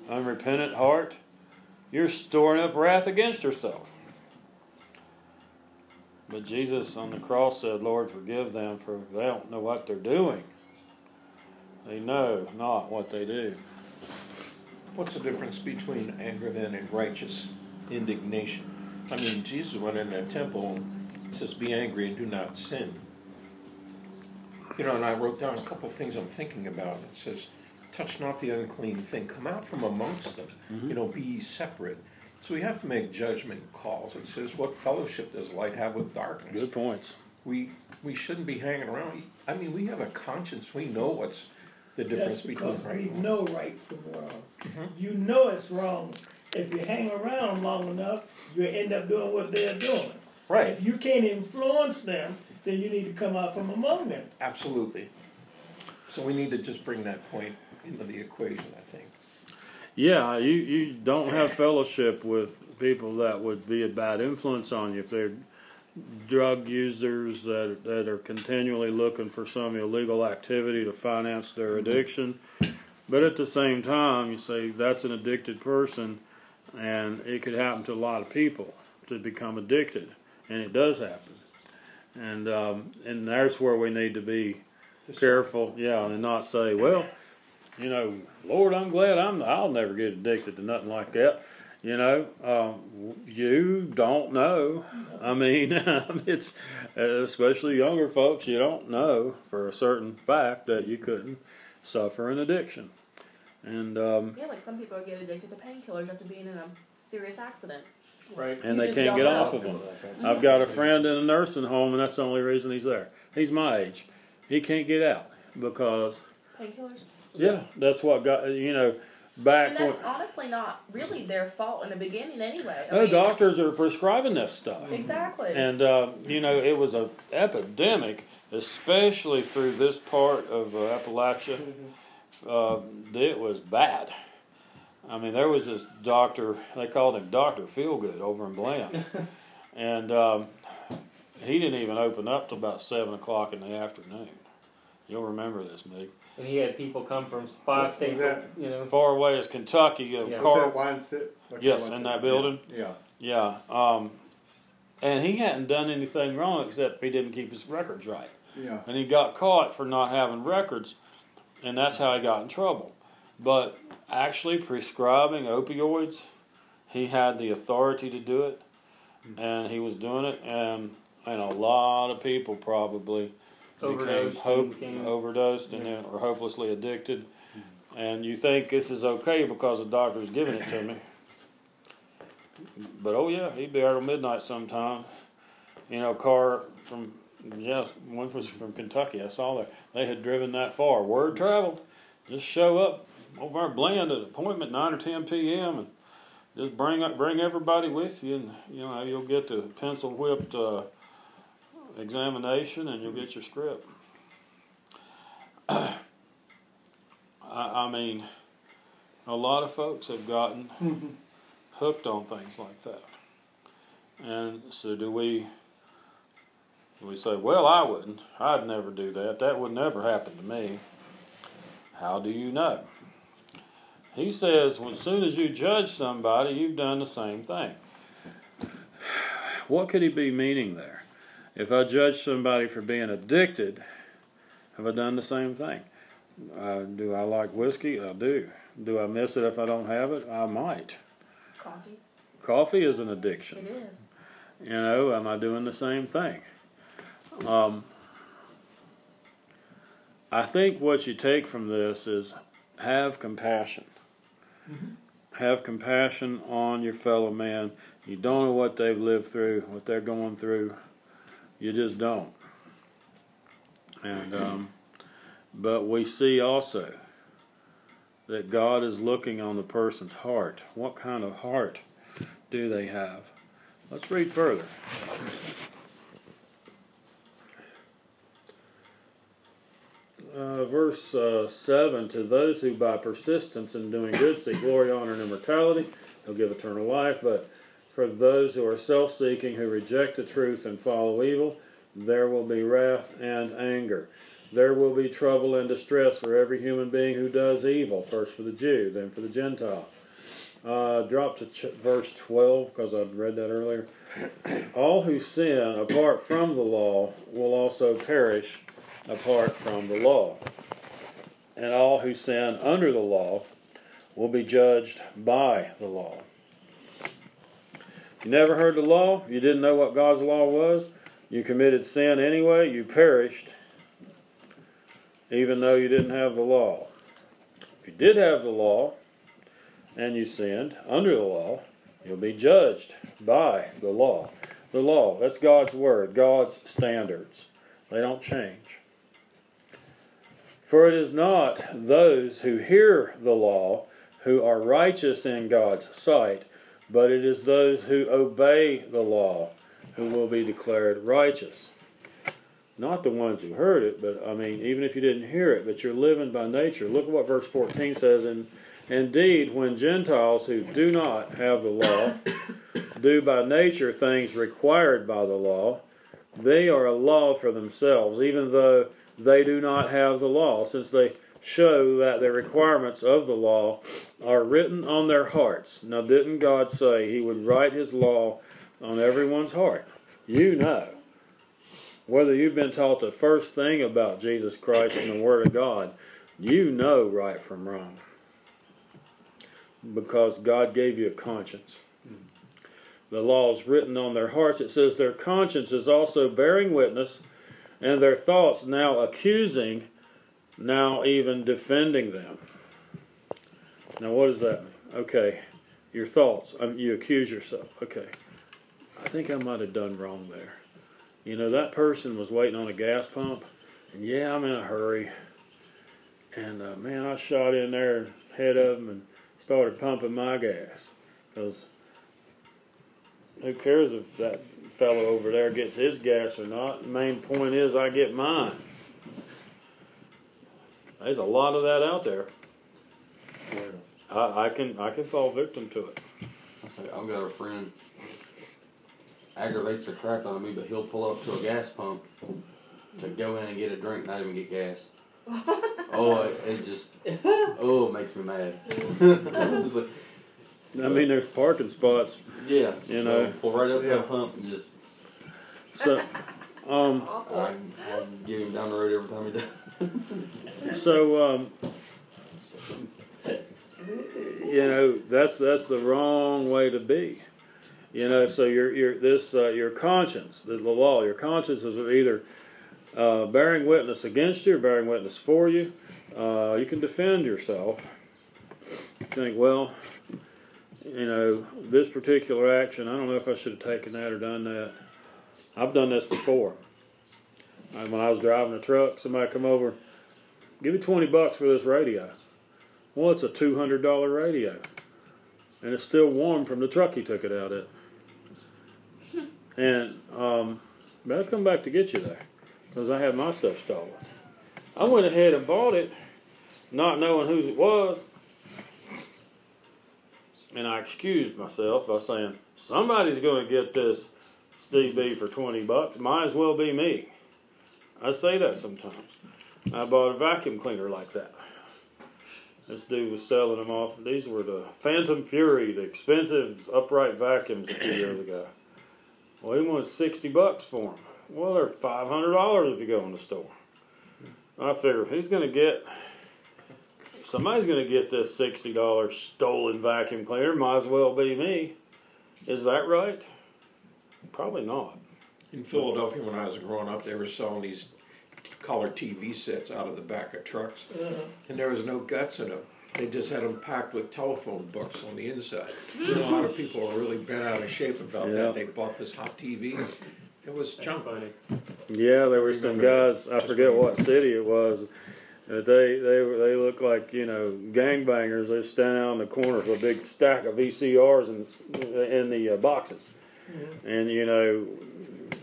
unrepentant heart, you're storing up wrath against yourself. But Jesus on the cross said, Lord, forgive them, for they don't know what they're doing. They know not what they do. What's the difference between anger then and righteous indignation? I mean, Jesus went in the temple and says, Be angry and do not sin. You know, and I wrote down a couple of things I'm thinking about. It says, Touch not the unclean thing, come out from amongst them. You know, be separate. So we have to make judgment calls. It says, What fellowship does light have with darkness? Good points. We we shouldn't be hanging around. I mean, we have a conscience. We know what's the difference That's between right we and wrong. know right from wrong. Mhm. You know it's wrong. If you hang around long enough, you end up doing what they're doing. Right. If you can't influence them, then you need to come out from among them. Absolutely. So we need to just bring that point into the equation, I think. Yeah, you, you don't have fellowship with people that would be a bad influence on you if they're drug users that that are continually looking for some illegal activity to finance their addiction. But at the same time, you say that's an addicted person, and it could happen to a lot of people to become addicted, and it does happen. And um, and that's where we need to be careful, yeah, and not say, well, you know, Lord, I'm glad I'm I'll never get addicted to nothing like that. You know, um, you don't know. I mean, it's especially younger folks. You don't know for a certain fact that you couldn't suffer an addiction, and um, Yeah, like some people get addicted to painkillers after being in a serious accident. Right. and You they can't get off of them. I've got a friend in a nursing home, and that's the only reason he's there. He's my age. He can't get out because Painkillers? yeah, that's what got you know back And when. that's honestly not really their fault in the beginning anyway. I No, mean, doctors are prescribing this stuff. Exactly. And uh, you know, it was an epidemic, especially through this part of uh, Appalachia. Uh, it was bad. I mean, there was this doctor. They called him Doctor Feelgood over in Bland, and um, he didn't even open up till about seven o'clock in the afternoon. You'll remember this, Mick. And he had people come from five Was states, that- you know. Far away as Kentucky, a Yeah. What's car. that wine sit? Yes, in that building. Yeah. Yeah, um, and he hadn't done anything wrong except he didn't keep his records right. Yeah. and he got caught for not having records, and that's how he got in trouble. But actually, prescribing opioids, he had the authority to do it, and he was doing it, and and a lot of people probably became Overdosed hope, and became- overdosed and then or hopelessly addicted. And you think this is okay because the doctor's giving it to me. But oh yeah, he'd be out till midnight sometime. You know, car from yeah, one was from Kentucky. I saw that they had driven that far. Word traveled. Just show up over our Bland at appointment nine or ten p.m. and just bring up bring everybody with you, and you know you'll get the pencil whipped uh, examination, and you'll get your script. I mean, a lot of folks have gotten hooked on things like that. And so, do we? Do we say, "Well, I wouldn't. I'd never do that. That would never happen to me." How do you know? He says, "As soon as you judge somebody, you've done the same thing." What could he be meaning there? If I judge somebody for being addicted, have I done the same thing? Uh, do I like whiskey? I do. Do I miss it if I don't have it? I might. Coffee. Coffee is an addiction. It is. You know, am I doing the same thing? Um, I think what you take from this is have compassion. Have compassion on your fellow man. You don't know what they've lived through, what they're going through. You just don't. And um, but we see also that God is looking on the person's heart. What kind of heart do they have? Let's read further. Uh, verse uh, 7 To those who by persistence in doing good seek glory, honor, and immortality, he'll give eternal life. But for those who are self seeking, who reject the truth and follow evil, there will be wrath and anger. There will be trouble and distress for every human being who does evil, first for the Jew, then for the Gentile. Uh, drop to ch- verse 12 because I've read that earlier. All who sin apart from the law will also perish apart from the law. And all who sin under the law will be judged by the law. You never heard the law, you didn't know what God's law was, you committed sin anyway, you perished, even though you didn't have the law. If you did have the law and you sinned under the law, you'll be judged by the law. The law, that's God's word, God's standards. They don't change. For it is not those who hear the law who are righteous in God's sight, but it is those who obey the law who will be declared righteous. Not the ones who heard it, but I mean, even if you didn't hear it, but you're living by nature. Look at what verse 14 says. And indeed, when Gentiles who do not have the law do by nature things required by the law, they are a law for themselves, even though they do not have the law, since they show that the requirements of the law are written on their hearts. Now, didn't God say He would write His law on everyone's heart? You know. Whether you've been taught the first thing about Jesus Christ and the Word of God, you know right from wrong. Because God gave you a conscience. The law is written on their hearts. It says their conscience is also bearing witness, and their thoughts now accusing, now even defending them. Now, what does that mean? Okay, your thoughts. Um, you accuse yourself. Okay, I think I might have done wrong there. You know, that person was waiting on a gas pump, and yeah, I'm in a hurry. And uh, man, I shot in there ahead of them and started pumping my gas. Because who cares if that fellow over there gets his gas or not? The main point is I get mine. There's a lot of that out there. I, I can I can fall victim to it. I've got a friend aggravates the crap out of me, but he'll pull up to a gas pump to go in and get a drink, not even get gas. oh, it, it just oh it makes me mad. It's like, I mean, there's parking spots, yeah, You know. pull right up to Yeah. the pump and just so um, I, I get him down the road every time he does. so um, you know that's that's the wrong way to be. You know, so your your this uh, your conscience, the, the law, your conscience is either uh, bearing witness against you or bearing witness for you. Uh, you can defend yourself. You think, well, you know, this particular action, I don't know if I should have taken that or done that. I've done this before. Uh, When I was driving a truck, somebody come over, give me twenty bucks for this radio. Well, it's a two hundred dollar radio, and it's still warm from the truck he took it out at. And um, but I'll come back to get you there because I had my stuff stolen. I went ahead and bought it. not knowing whose it was. And I excused myself by saying, somebody's going to get this Steve B for 20 bucks. Might as well be me. I say that sometimes. I bought a vacuum cleaner like that. This dude was selling them off. These were the Fantom Fury, the expensive upright vacuums a few years ago. Well, he wanted 60 bucks for them. Well, they're $500 if you go in the store. I figure he's going to get, somebody's going to get this $60 stolen vacuum cleaner, might as well be me. Is that right? Probably not. In Philadelphia, when I was growing up, they were selling these color TV sets out of the back of trucks, Uh-huh. and there was no guts in them. They just had them packed with telephone books on the inside. You know, a lot of people are really bent out of shape about Yeah. that. They bought this hot TV. It was That's junk. Yeah, there were some guys. I forget what city it was. Uh, they they they looked like you know gangbangers. They were standing out in the corner with a big stack of VCRs in in the uh, boxes, and you know,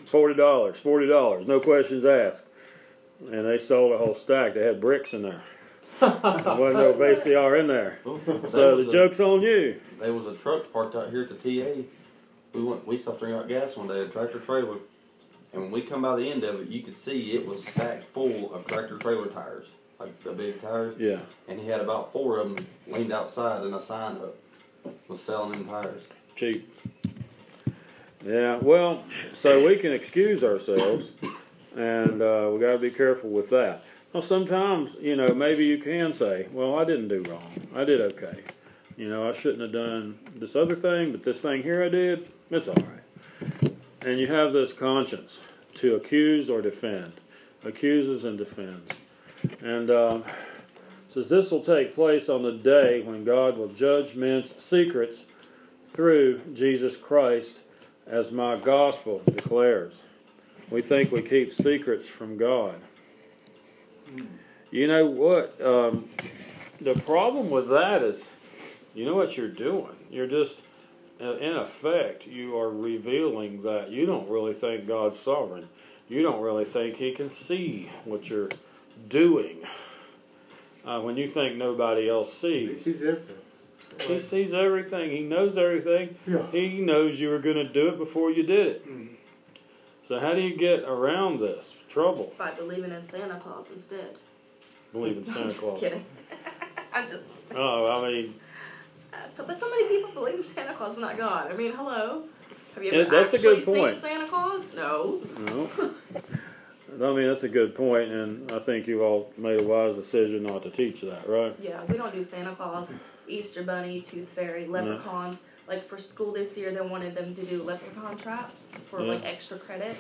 forty dollars, forty dollars, no questions asked. And they sold a whole stack. They had bricks in there. there wasn't no VCR in there. There So the a- joke's on you. There was a truck parked out here at the TA. We went. We stopped and out gas one day, a tractor trailer, and when we come by the end of it, you could see it was stacked full of tractor trailer tires, like the big tires. Yeah. And he had about four of them leaned outside, and a sign up was selling them tires. cheap. Yeah, well, so we can excuse ourselves, and uh, we got to be careful with that. Well, sometimes, you know, maybe you can say, "Well, I didn't do wrong. I did okay. You know, I shouldn't have done this other thing, but this thing here I did. It's all right." And you have this conscience to accuse or defend, accuses and defends, and uh, says this will take place on the day when God will judge men's secrets through Jesus Christ, as my gospel declares. We think we keep secrets from God. You know what? Um, the problem with that is, you know what you're doing? You're just, uh, in effect, you are revealing that you don't really think God's sovereign. You don't really think He can see what you're doing. Uh, when you think nobody else sees, She's everything. he sees everything. He knows everything. Yeah. He knows you were going to do it before you did it. So how do you get around this trouble? By believing in Santa Claus instead. Believe in I'm Santa just Claus. kidding. I'm just. Oh, I mean, Uh, so, but so many people believe in Santa Claus, but not God. I mean, hello. Have you Yeah, ever that's a actually good seen. Santa Claus? No. no. I mean that's a good point, and I think you all made a wise decision not to teach that, right? Yeah, we don't do Santa Claus, Easter Bunny, Tooth Fairy, leprechauns. Like for school this year, they wanted them to do leprechaun traps for Yeah. like extra credit.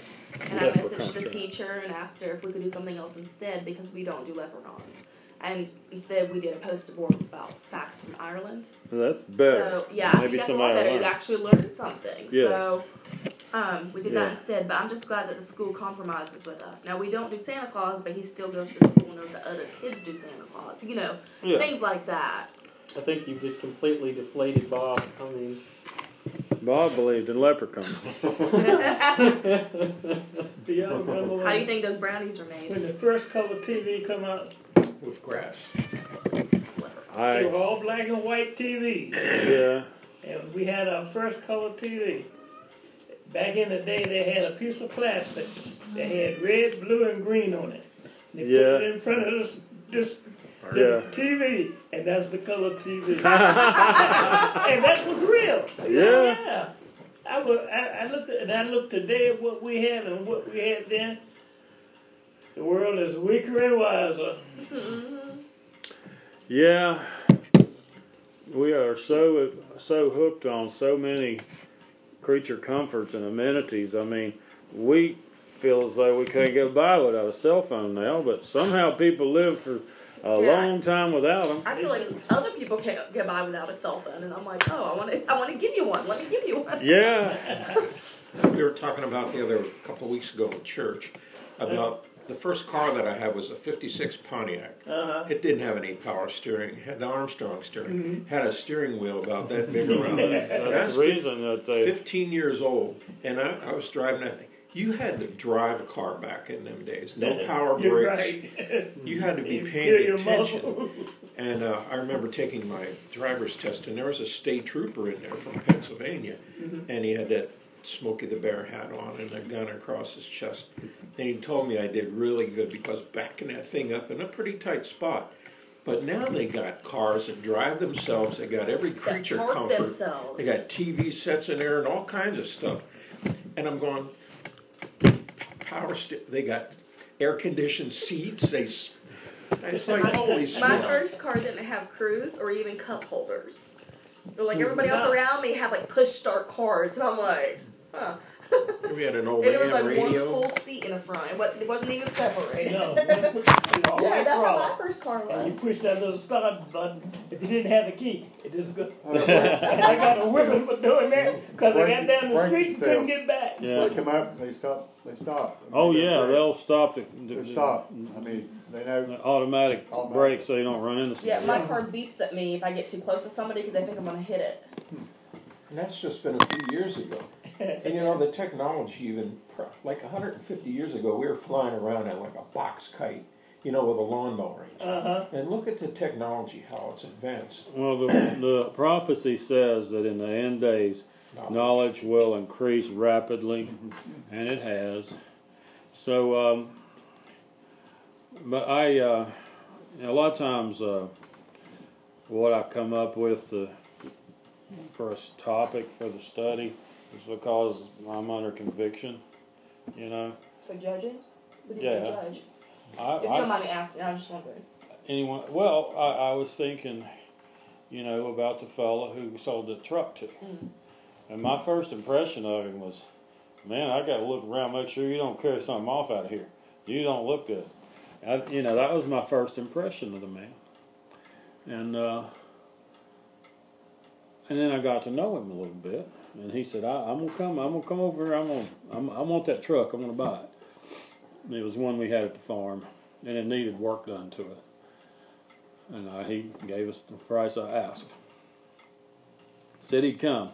And I messaged the teacher and asked her if we could do something else instead because we don't do leprechauns. And instead, we did a poster board about facts from Ireland. That's better. So yeah, I Maybe think that's a lot better. You actually learned something. Yes. So um, we did Yeah. that instead. But I'm just glad that the school compromises with us. Now we don't do Santa Claus, but he still goes to school and knows that other kids do Santa Claus. You know, Yeah. things like that. I think you've just completely deflated Bob. I mean, Bob believed in leprechauns. Do y'all remember when, How do you think those brownies are made? when the first color TV come out? with grass. They I were all black and white TV, yeah. and we had our first color TV. Back in the day, they had a piece of plastic that had red, blue, and green on it. They Yeah. put it in front of this, this Yeah. TV, and that's the color TV. and that was real. Yeah. yeah. I, was, I, I looked at, and I looked today at what we have and what we had then. The world is weaker and wiser. Yeah, we are so so hooked on so many creature comforts and amenities. I mean, we feel as though we can't get by without a cell phone now, but somehow people live for a Yeah. long time without them. I feel like other people can't get by without a cell phone, and I'm like, oh, I want to, I want to give you one. Let me give you one. Yeah, We were talking about the other couple of weeks ago in church about the first car that I had was a '56 Pontiac. Uh-huh. It didn't have any power steering. It had the Armstrong steering. Had a steering wheel about that big around. that's the reason that they. 15 years old, and I, I was driving that thing. You had to drive a car back in them days. No power You're brakes. right. You had to be paying attention. And uh, I remember taking my driver's test, and there was a state trooper in there from Pennsylvania, and he had that Smokey the Bear hat on and a gun across his chest. And he told me I did really good because backing that thing up in a pretty tight spot. But now they got cars that drive themselves. They got every creature that comfort. themselves. They got TV sets in there and all kinds of stuff. And I'm going, power st- They got air conditioned seats. They. It's like holy smokes. My first car didn't have cruise or even cup holders. They're like everybody else around me had like push start cars, and I'm like, huh. We had an old And it was AM like one full seat in the front. It wasn't, it wasn't even separated. No, you put the seat all Yeah, that's how my first car was. And you was. push that little start button. If you didn't have the key, it doesn't go. and I got a whipping for doing that because I got down the street and couldn't get back. Yeah. They come up, they stop, they stop. I oh, mean, Oh yeah, brake. they'll stop the, the, They stop. I mean, they know. automatic Automatic. brake so you don't run into Yeah, my car beeps at me if I get too close to somebody because they think I'm gonna hit it. And that's just been a few years ago. And you know, the technology, even pro- like 150 years ago, we were flying around in like a box kite, you know, with a lawnmower engine. Uh huh. And look at the technology, how it's advanced. Well, the, the prophecy says that in the end days, knowledge will increase rapidly, and it has. So, um, but I, uh, you know, a lot of times, uh, what I come up with the, for a s- topic for the study is because I'm under conviction. You know, For judging? What do you Yeah. judge? I, If you I don't mind me asking, I was just wondering. anyone. Well, I, I was thinking, you know, about the fella who sold the truck to. Mm. And my first impression of him was, man, I got to look around, make sure you don't carry something off out of here. You don't look good. I, you know, that was my first impression of the man. And uh, and then I got to know him a little bit. And he said, I, "I'm gonna come. I'm gonna come over here. I'm gonna. I'm, I want that truck. I'm gonna buy it." And it was one we had at the farm, and it needed work done to it. And uh, he gave us the price I asked. Said he'd come.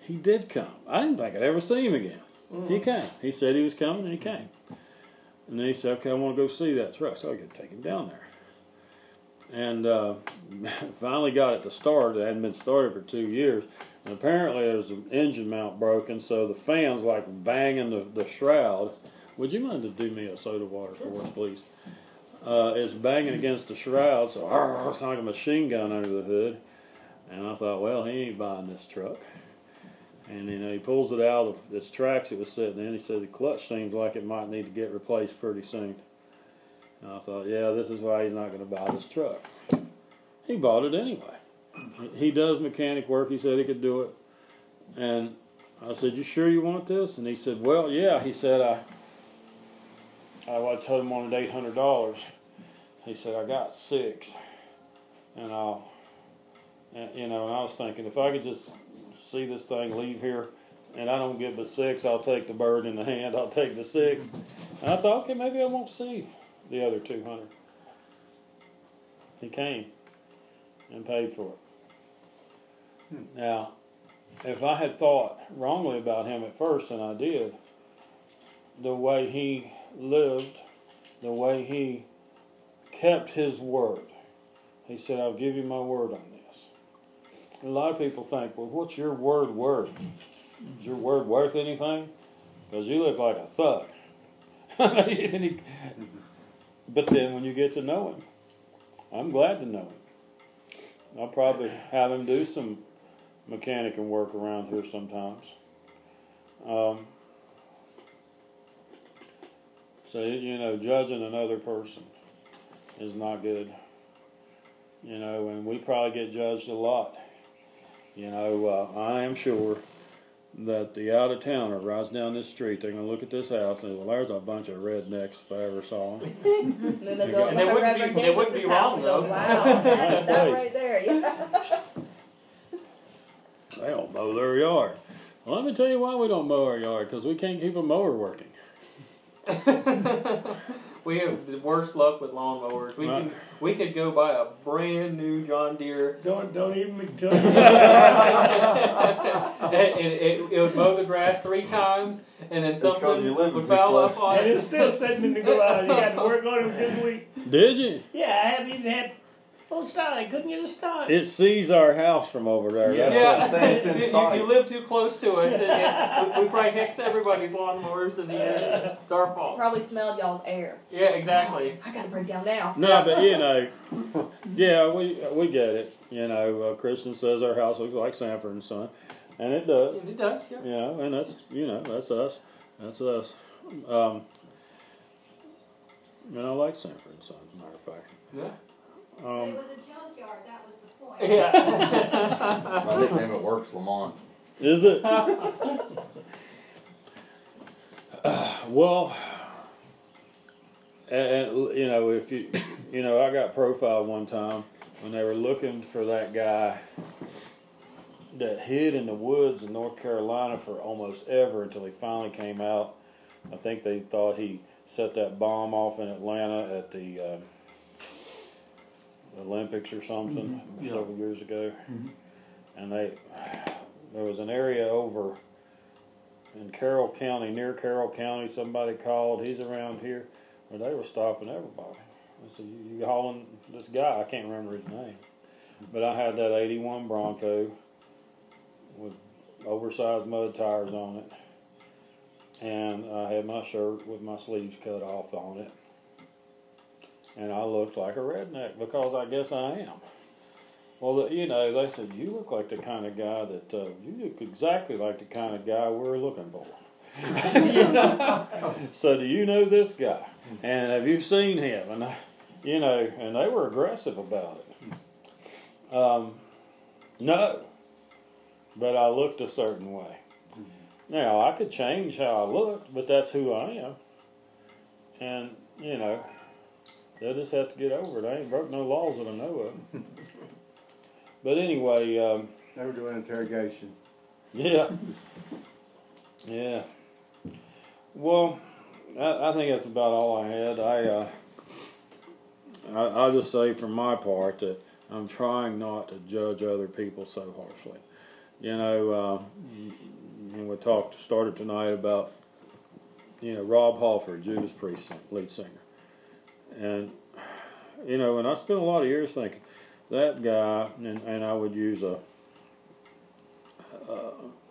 He did come. I didn't think I'd ever see him again. He came. He said he was coming, and he came. And then he said, "Okay, I want to go see that truck." So I could take him down there. And uh, finally got it to start. It hadn't been started for two years. And apparently, there was an engine mount broken, so the fans like banging the, the shroud. Would you mind to do me a soda water for us, please? Uh, it's banging against the shroud, so "Arr," it's like a machine gun under the hood. And I thought, well, he ain't buying this truck. And you know, he pulls it out of its tracks it was sitting in. He said the clutch seems like it might need to get replaced pretty soon. And I thought, yeah, this is why he's not going to buy this truck. He bought it anyway. He- does mechanic work. He said he could do it. And I said, "You sure you want this?" And he said, "Well, yeah." He said, "I." I told him I wanted eight hundred dollars. He said, "I got six, and I'll." And, you know, and I was thinking, if I could just see this thing leave here, and I don't get but six, I'll take the bird in the hand. I'll take the six. And I thought, okay, maybe I won't see the other two hundred. He came and paid for it. Hmm. Now, if I had thought wrongly about him at first, and I did, the way he lived, the way he kept his word, he said, I'll give you my word on this. A lot of people think, well, what's your word worth? Is your word worth anything? Because you look like a thug. But then when you get to know him, I'm glad to know him. I'll probably have him do some mechanic and work around here sometimes. Um, so you know, judging another person is not good. You know, and we probably get judged a lot. You know, uh, I am sure that the out of towner rides down this street, they're gonna look at this house and well, there's a bunch of rednecks if I ever saw them. And then they go And they wouldn't be- Reverend they wouldn't Davis's be house wrong, and go, wow, that, Nice that place. right there, yeah. They don't mow their yard. Well, let me tell you why we don't mow our yard because we can't keep a mower working. We have the worst luck with lawnmowers. We Right. can we could go buy a brand new John Deere Don't don't even don't and even- it, it would mow the grass three times, and then 'cause you something would foul up close. on and it. it's still sitting in the garage. You got to work on it this week. Did you? Yeah, I haven't even had Oh, start. I couldn't get a start. It sees our house from over there. That's Yeah, what- thing, it's you, inside. you, you live too close to us, and, and we, we probably hex everybody's lawnmowers in the end. It's our fault. Probably smelled y'all's air. Yeah, exactly. I gotta break down now. No, but you know, yeah, we we get it. You know, uh, Christian says our house looks like Sanford and Son, and it does. And it does, yeah. You know, and that's you know that's us. That's us. Um, and I like Sanford and Son, as a matter of fact. Yeah. But Um, it was a junkyard, that was the point. Yeah. My nickname at work's Lamont. is it? well, and, and, you know, if you, you know, I got profiled one time when they were looking for that guy that hid in the woods in North Carolina for almost ever until he finally came out. I think they thought he set that bomb off in Atlanta at the uh, Olympics or something Yeah. several years ago, Mhm. and they there was an area over in Carroll County, near Carroll County. Somebody called. He's around here, where they were stopping everybody. I said, "You, you hauling this guy? I can't remember his name, but I had that '81 Bronco with oversized mud tires on it, and I had my shirt with my sleeves cut off on it, and I looked like a redneck because I guess I am." Well, you know, they said you look like the kind of guy that uh, you look exactly like the kind of guy we're looking for. You know? So, do you know this guy? And have you seen him? And I, you know, and they were aggressive about it. Um, no, but I looked a certain way. Now I could change how I looked, but that's who I am. And you know, they just have to get over it. I ain't broke no laws that I know of. But anyway, um, They were doing interrogation. yeah, yeah. Well, I, I think that's about all I had. I, uh, I I'll just say for my part that I'm trying not to judge other people so harshly. You know, uh, and we talked started tonight about you know Rob Halford, Judas Priest lead singer, and you know, and I spent a lot of years thinking that guy, and, and I would use a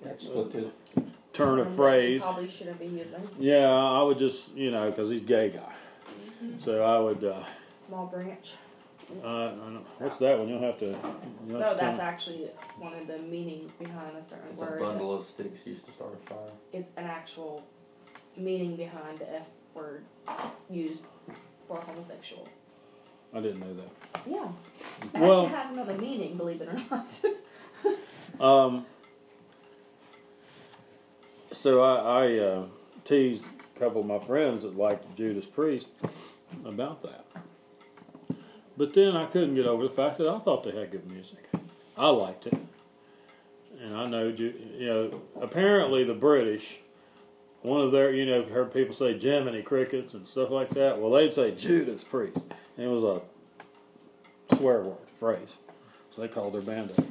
Expletive. turn of Term that you phrase. Probably shouldn't be using. Yeah, I would just, you know, because he's a gay guy. So I would, uh, Small branch. uh, I don't, what's that one? You'll have to. You'll No, have to that's actually one of the meanings behind a certain It's a word. bundle of sticks used to start a fire. It's an actual meaning behind the F word used for homosexual. I didn't know that. Yeah. Well- actually has another meaning, believe it or not. Um, so I, I uh, teased a couple of my friends that liked Judas Priest about that. But then I couldn't get over the fact that I thought they had good music. I liked it. And I know, you know, apparently the British, one of their, you know, heard people say Jiminy Crickets and stuff like that. Well, they'd say Judas Priest. And it was a swear word, phrase. So they called their band that.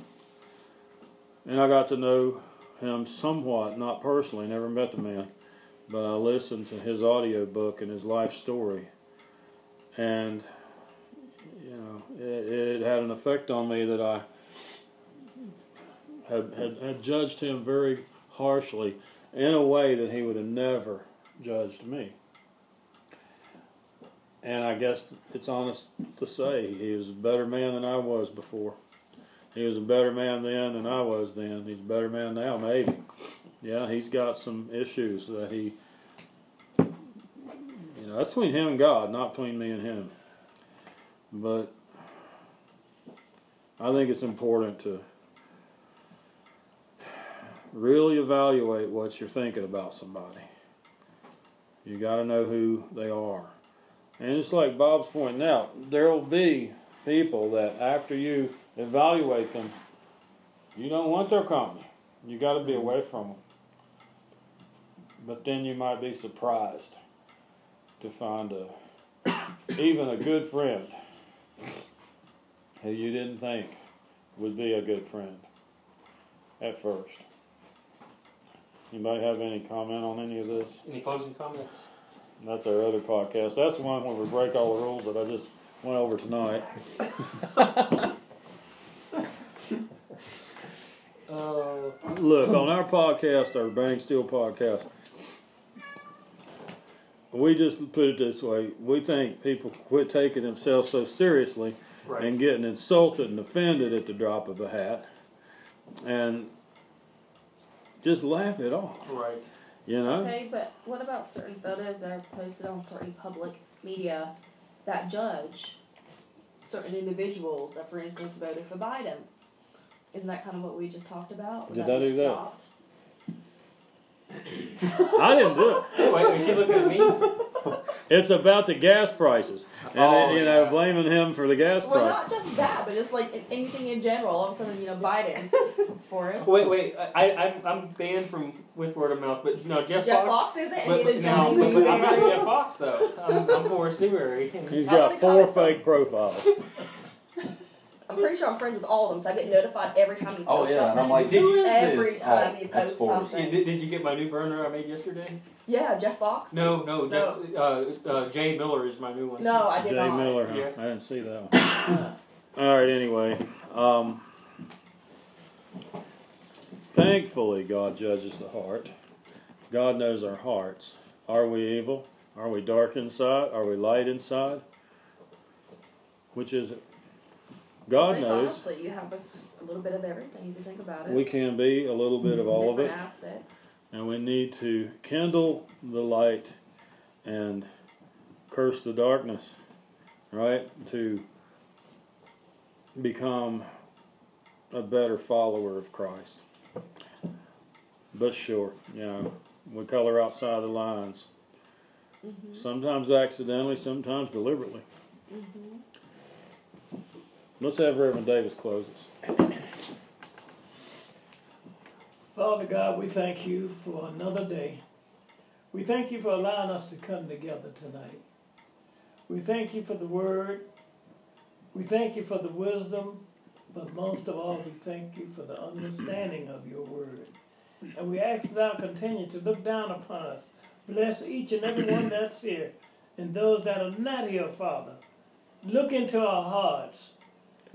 And I got to know him somewhat, not personally, never met the man, but I listened to his audio book and his life story. And, you know, it, it had an effect on me that I had, had, had judged him very harshly in a way that he would have never judged me. And I guess it's honest to say he was a better man than I was before. He was a better man then than I was then. He's a better man now, maybe. Yeah, he's got some issues that he, you know, that's between him and God, not between me and him. But I think it's important to really evaluate what you're thinking about somebody. You got to know who they are. And it's like Bob's pointing out, there will be people that after you evaluate them, you don't want their company. You got to be away from them. But then you might be surprised to find a even a good friend who you didn't think would be a good friend at first. Anybody have any comment on any of this? Any closing comments? That's our other podcast. That's the one where we break all the rules that I just went over tonight. Oh, Look, on our podcast, our Bang Steel podcast, we just put it this way: we think people quit taking themselves so seriously right. and getting insulted and offended at the drop of a hat, and just laugh it off. right. You know, Okay, but what about certain photos that are posted on certain public media that judge certain individuals that, for instance, voted for Biden? Isn't that kind of what we just talked about? Did That I we do that? stopped? I didn't do it. Wait, is she looking at me? It's about the gas prices, and Oh, you know, yeah. blaming him for the gas Well, price. not just that, but just like anything in general. All of a sudden, you know, Biden, Forrest, Wait, wait. I, I, I'm banned from with word of mouth, but no, Jeff, Jeff Fox. Fox isn't, and But, but, Johnny no, but, but I'm not Newberry. Jeff Fox though. I'm, I'm Forrest Newberry. He's I'm got gonna four call some- fake profiles. I'm pretty sure I'm friends with all of them, so I get notified every time you post Oh post yeah, and something. I'm like, Did who you- Every this? time oh, you that's post Forrest. something. Did, did you get my new burner I made yesterday? Yeah, Jeff Fox. No, no, Jeff, uh, uh, Jay Miller is my new one. No, I did Jay not. Miller, huh? Yeah. I didn't see that one. All right, anyway. Um, thankfully, God judges the heart. God knows our hearts. Are we evil? Are we dark inside? Are we light inside? Which is it? God knows. Honestly, you have a, a little bit of everything if you think about it. We can be a little bit of all of it. Aspects. And we need to kindle the light and curse the darkness, right? To become a better follower of Christ. But sure, you know, we color outside the lines. Mm-hmm. Sometimes accidentally, sometimes deliberately. Mm-hmm. Let's have Reverend Davis close us. Father God, we thank you for another day. We thank you for allowing us to come together tonight. We thank you for the word. We thank you for the wisdom, but most of all, we thank you for the understanding of your word. And we ask thou continue to look down upon us. Bless each and every one that's here and those that are not here, Father. Look into our hearts.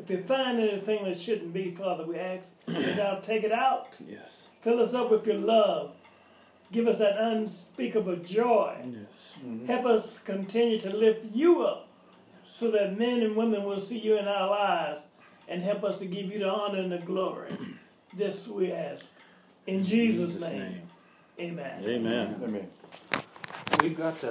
If you find anything that shouldn't be, Father, we ask that thou take it out. Yes. Fill us up with your love. Give us that unspeakable joy. Yes. Mm-hmm. Help us continue to lift you up so that men and women will see you in our lives and help us to give you the honor and the glory. This we ask. In Jesus', Jesus' name. name. Amen. Amen. I mean. We've got the